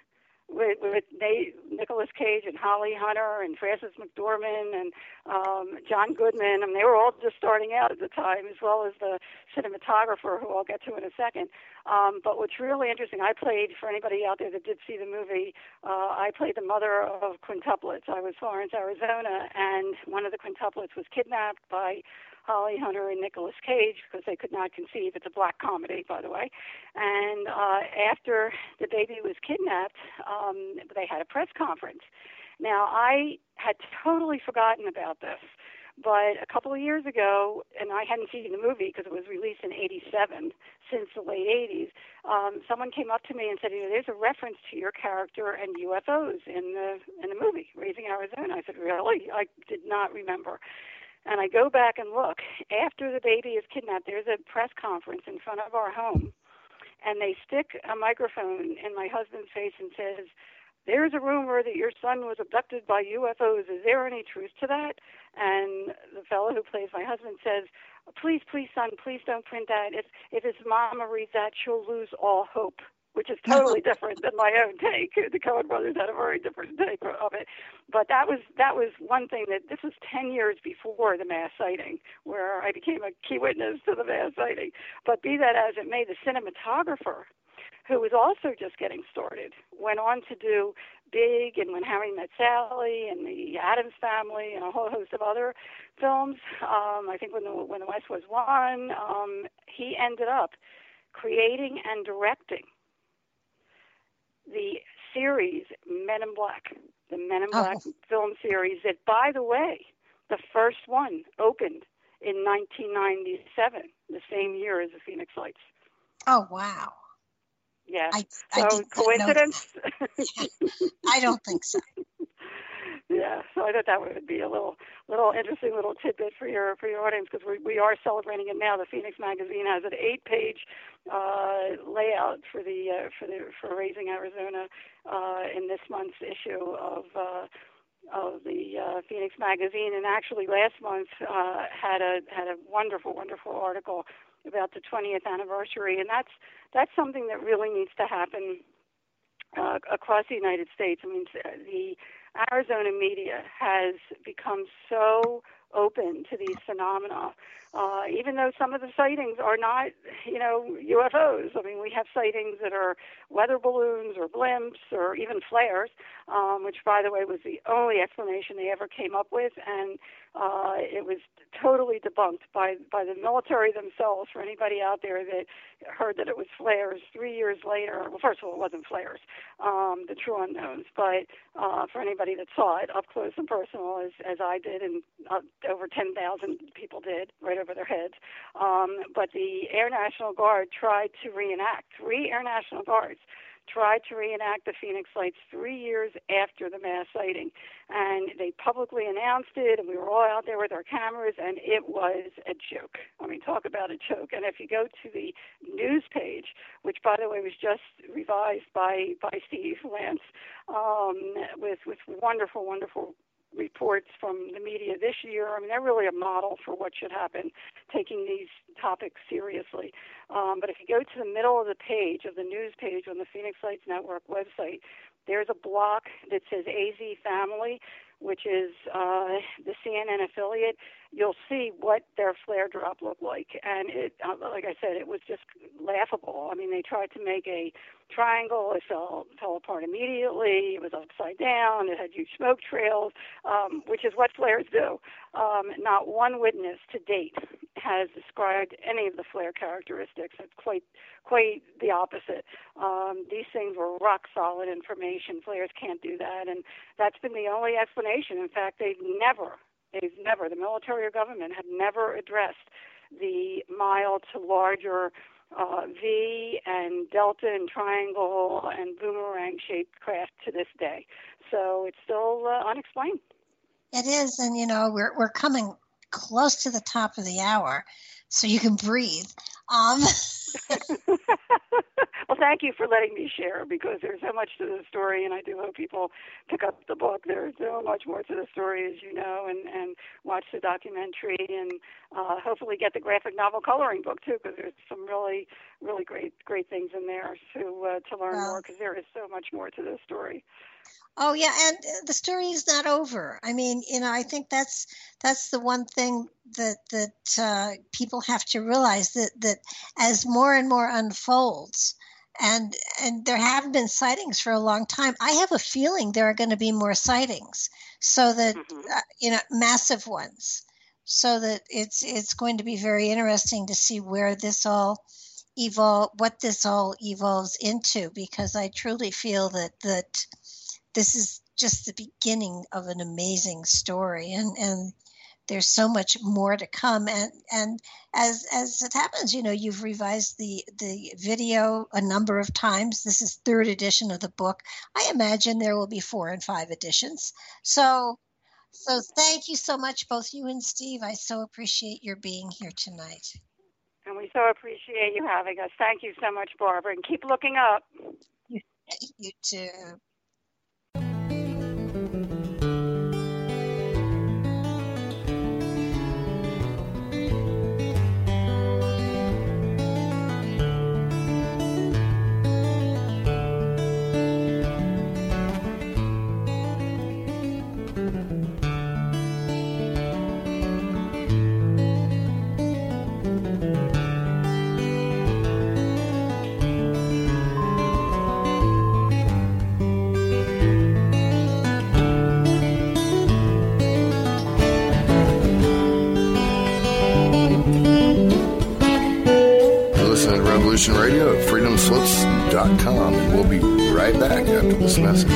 with, with Nate, Nicolas Cage and Holly Hunter and Frances McDormand and um, John Goodman. I mean, they were all just starting out at the time, as well as the cinematographer, who I'll get to in a second. Um, but what's really interesting, I played, for anybody out there that did see the movie, uh, I played the mother of quintuplets. I was Florence, Arizona, and one of the quintuplets was kidnapped by Holly Hunter and Nicolas Cage because they could not conceive. It's a black comedy, by the way. And uh, after the baby was kidnapped, um, they had a press conference. Now, I had totally forgotten about this, but a couple of years ago, and I hadn't seen the movie because it was released in '87, since the late '80s. Um, someone came up to me and said, you know, "There's a reference to your character and UFOs in the in the movie Raising Arizona." I said, "Really? I did not remember." And I go back and look. After the baby is kidnapped, there's a press conference in front of our home, and they stick a microphone in my husband's face and says, "There's a rumor that your son was abducted by UFOs. Is there any truth to that?" And the fellow who plays my husband says, "Please, please, son, please don't print that. If if his mama reads that, she'll lose all hope." Which is totally different than my own take. The Coen brothers had a very different take of it, but that was that was one thing that this was ten years before the mass sighting, where I became a key witness to the mass sighting. But be that as it may, the cinematographer, who was also just getting started, went on to do Big and When Harry Met Sally and The Addams Family and a whole host of other films. Um, I think when the when the West was won, um, he ended up creating and directing the series Men in Black, the Men in oh. Black Oh. film series that, by the way, the first one opened in 1997, the same year as the Phoenix Lights. Oh wow! Yeah. I, I so did not know coincidence? I don't think so. yeah. So I thought that would be a little, little interesting little tidbit for your for your audience because we we are celebrating it now. The Phoenix Magazine has an eight-page uh, layout for the uh, for the for Raising Arizona uh, in this month's issue of. Uh, of the uh, Phoenix Magazine, and actually last month uh, had a had a wonderful, wonderful article about the 20th anniversary, and that's that's something that really needs to happen uh, across the United States. I mean, the Arizona media has become so open to these phenomena, uh, even though some of the sightings are not, you know, UFOs. I mean, we have sightings that are weather balloons or blimps or even flares, um, which, by the way, was the only explanation they ever came up with, and uh, it was totally debunked by by the military themselves. For anybody out there that heard that it was flares, three years later, well, first of all, it wasn't flares, um, the true unknowns, but uh, for anybody that saw it up close and personal, as as I did, and uh, over 10,000 people did, right over their heads. Um, but the Air National Guard tried to reenact, three Air National Guards tried to reenact the Phoenix Lights three years after the mass sighting. And they publicly announced it, and we were all out there with our cameras, and it was a joke. I mean, talk about a joke. And if you go to the news page, which, by the way, was just revised by, by Steve Lantz, um, with, with wonderful, wonderful reports from the media this year. I mean, they're really a model for what should happen, taking these topics seriously. Um, but if you go to the middle of the page of the news page on the Phoenix Lights Network website, there's a block that says AZ Family, which is uh, the CNN affiliate, you'll see what their flare drop looked like. And it, uh, like I said, it was just laughable. I mean, they tried to make a triangle. It fell fell apart immediately. It was upside down. It had huge smoke trails, um, which is what flares do. Um, not one witness to date has described any of the flare characteristics. It's quite quite the opposite. Um, these things were rock solid information. Flares can't do that, and that's been the only explanation. In fact, they've never they've never the military or government have never addressed the mild to larger uh, V and delta and triangle and boomerang shaped craft to this day. So it's still uh, unexplained. It is, and you know we're we're coming close to the top of the hour, so you can breathe. Um, well, thank you for letting me share because there's so much to the story, and I do hope people pick up the book. There's so much more to the story, as you know, and and watch the documentary, and uh, hopefully get the graphic novel coloring book too, because there's some really really great great things in there to uh, to learn well, more because there is so much more to this story. Oh yeah, and uh, the story is not over. I mean, you know, I think that's that's the one thing that that uh, people have to realize that that as more and more unfolds, and and there have been sightings for a long time. I have a feeling there are going to be more sightings, so that mm-hmm. uh, you know, massive ones. So that it's it's going to be very interesting to see where this all evolve, what this all evolves into, because I truly feel that that this is just the beginning of an amazing story and and there's so much more to come. And and as as it happens you know you've revised the the video a number of times. This is third edition of the book. I imagine there will be four and five editions. So so thank you so much both you and steve. I so appreciate your being here tonight. And we so appreciate you having us. Thank you so much barbara and keep looking up. You, you too Revolution Radio at freedomslips.com, and we'll be right back after this message.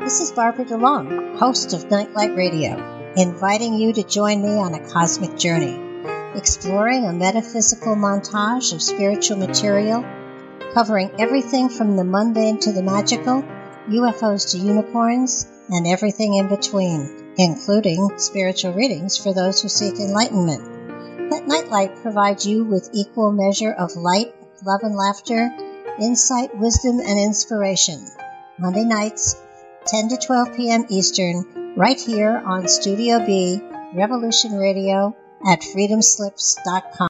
This is Barbara DeLong, host of Nightlight Radio, inviting you to join me on a cosmic journey, exploring a metaphysical montage of spiritual material, covering everything from the mundane to the magical UFOs to unicorns, and everything in between, including spiritual readings for those who seek enlightenment. Let Nightlight provide you with equal measure of light, love, and laughter, insight, wisdom, and inspiration. Monday nights, 10 to 12 p.m. Eastern, right here on Studio B, Revolution Radio at freedomslips.com.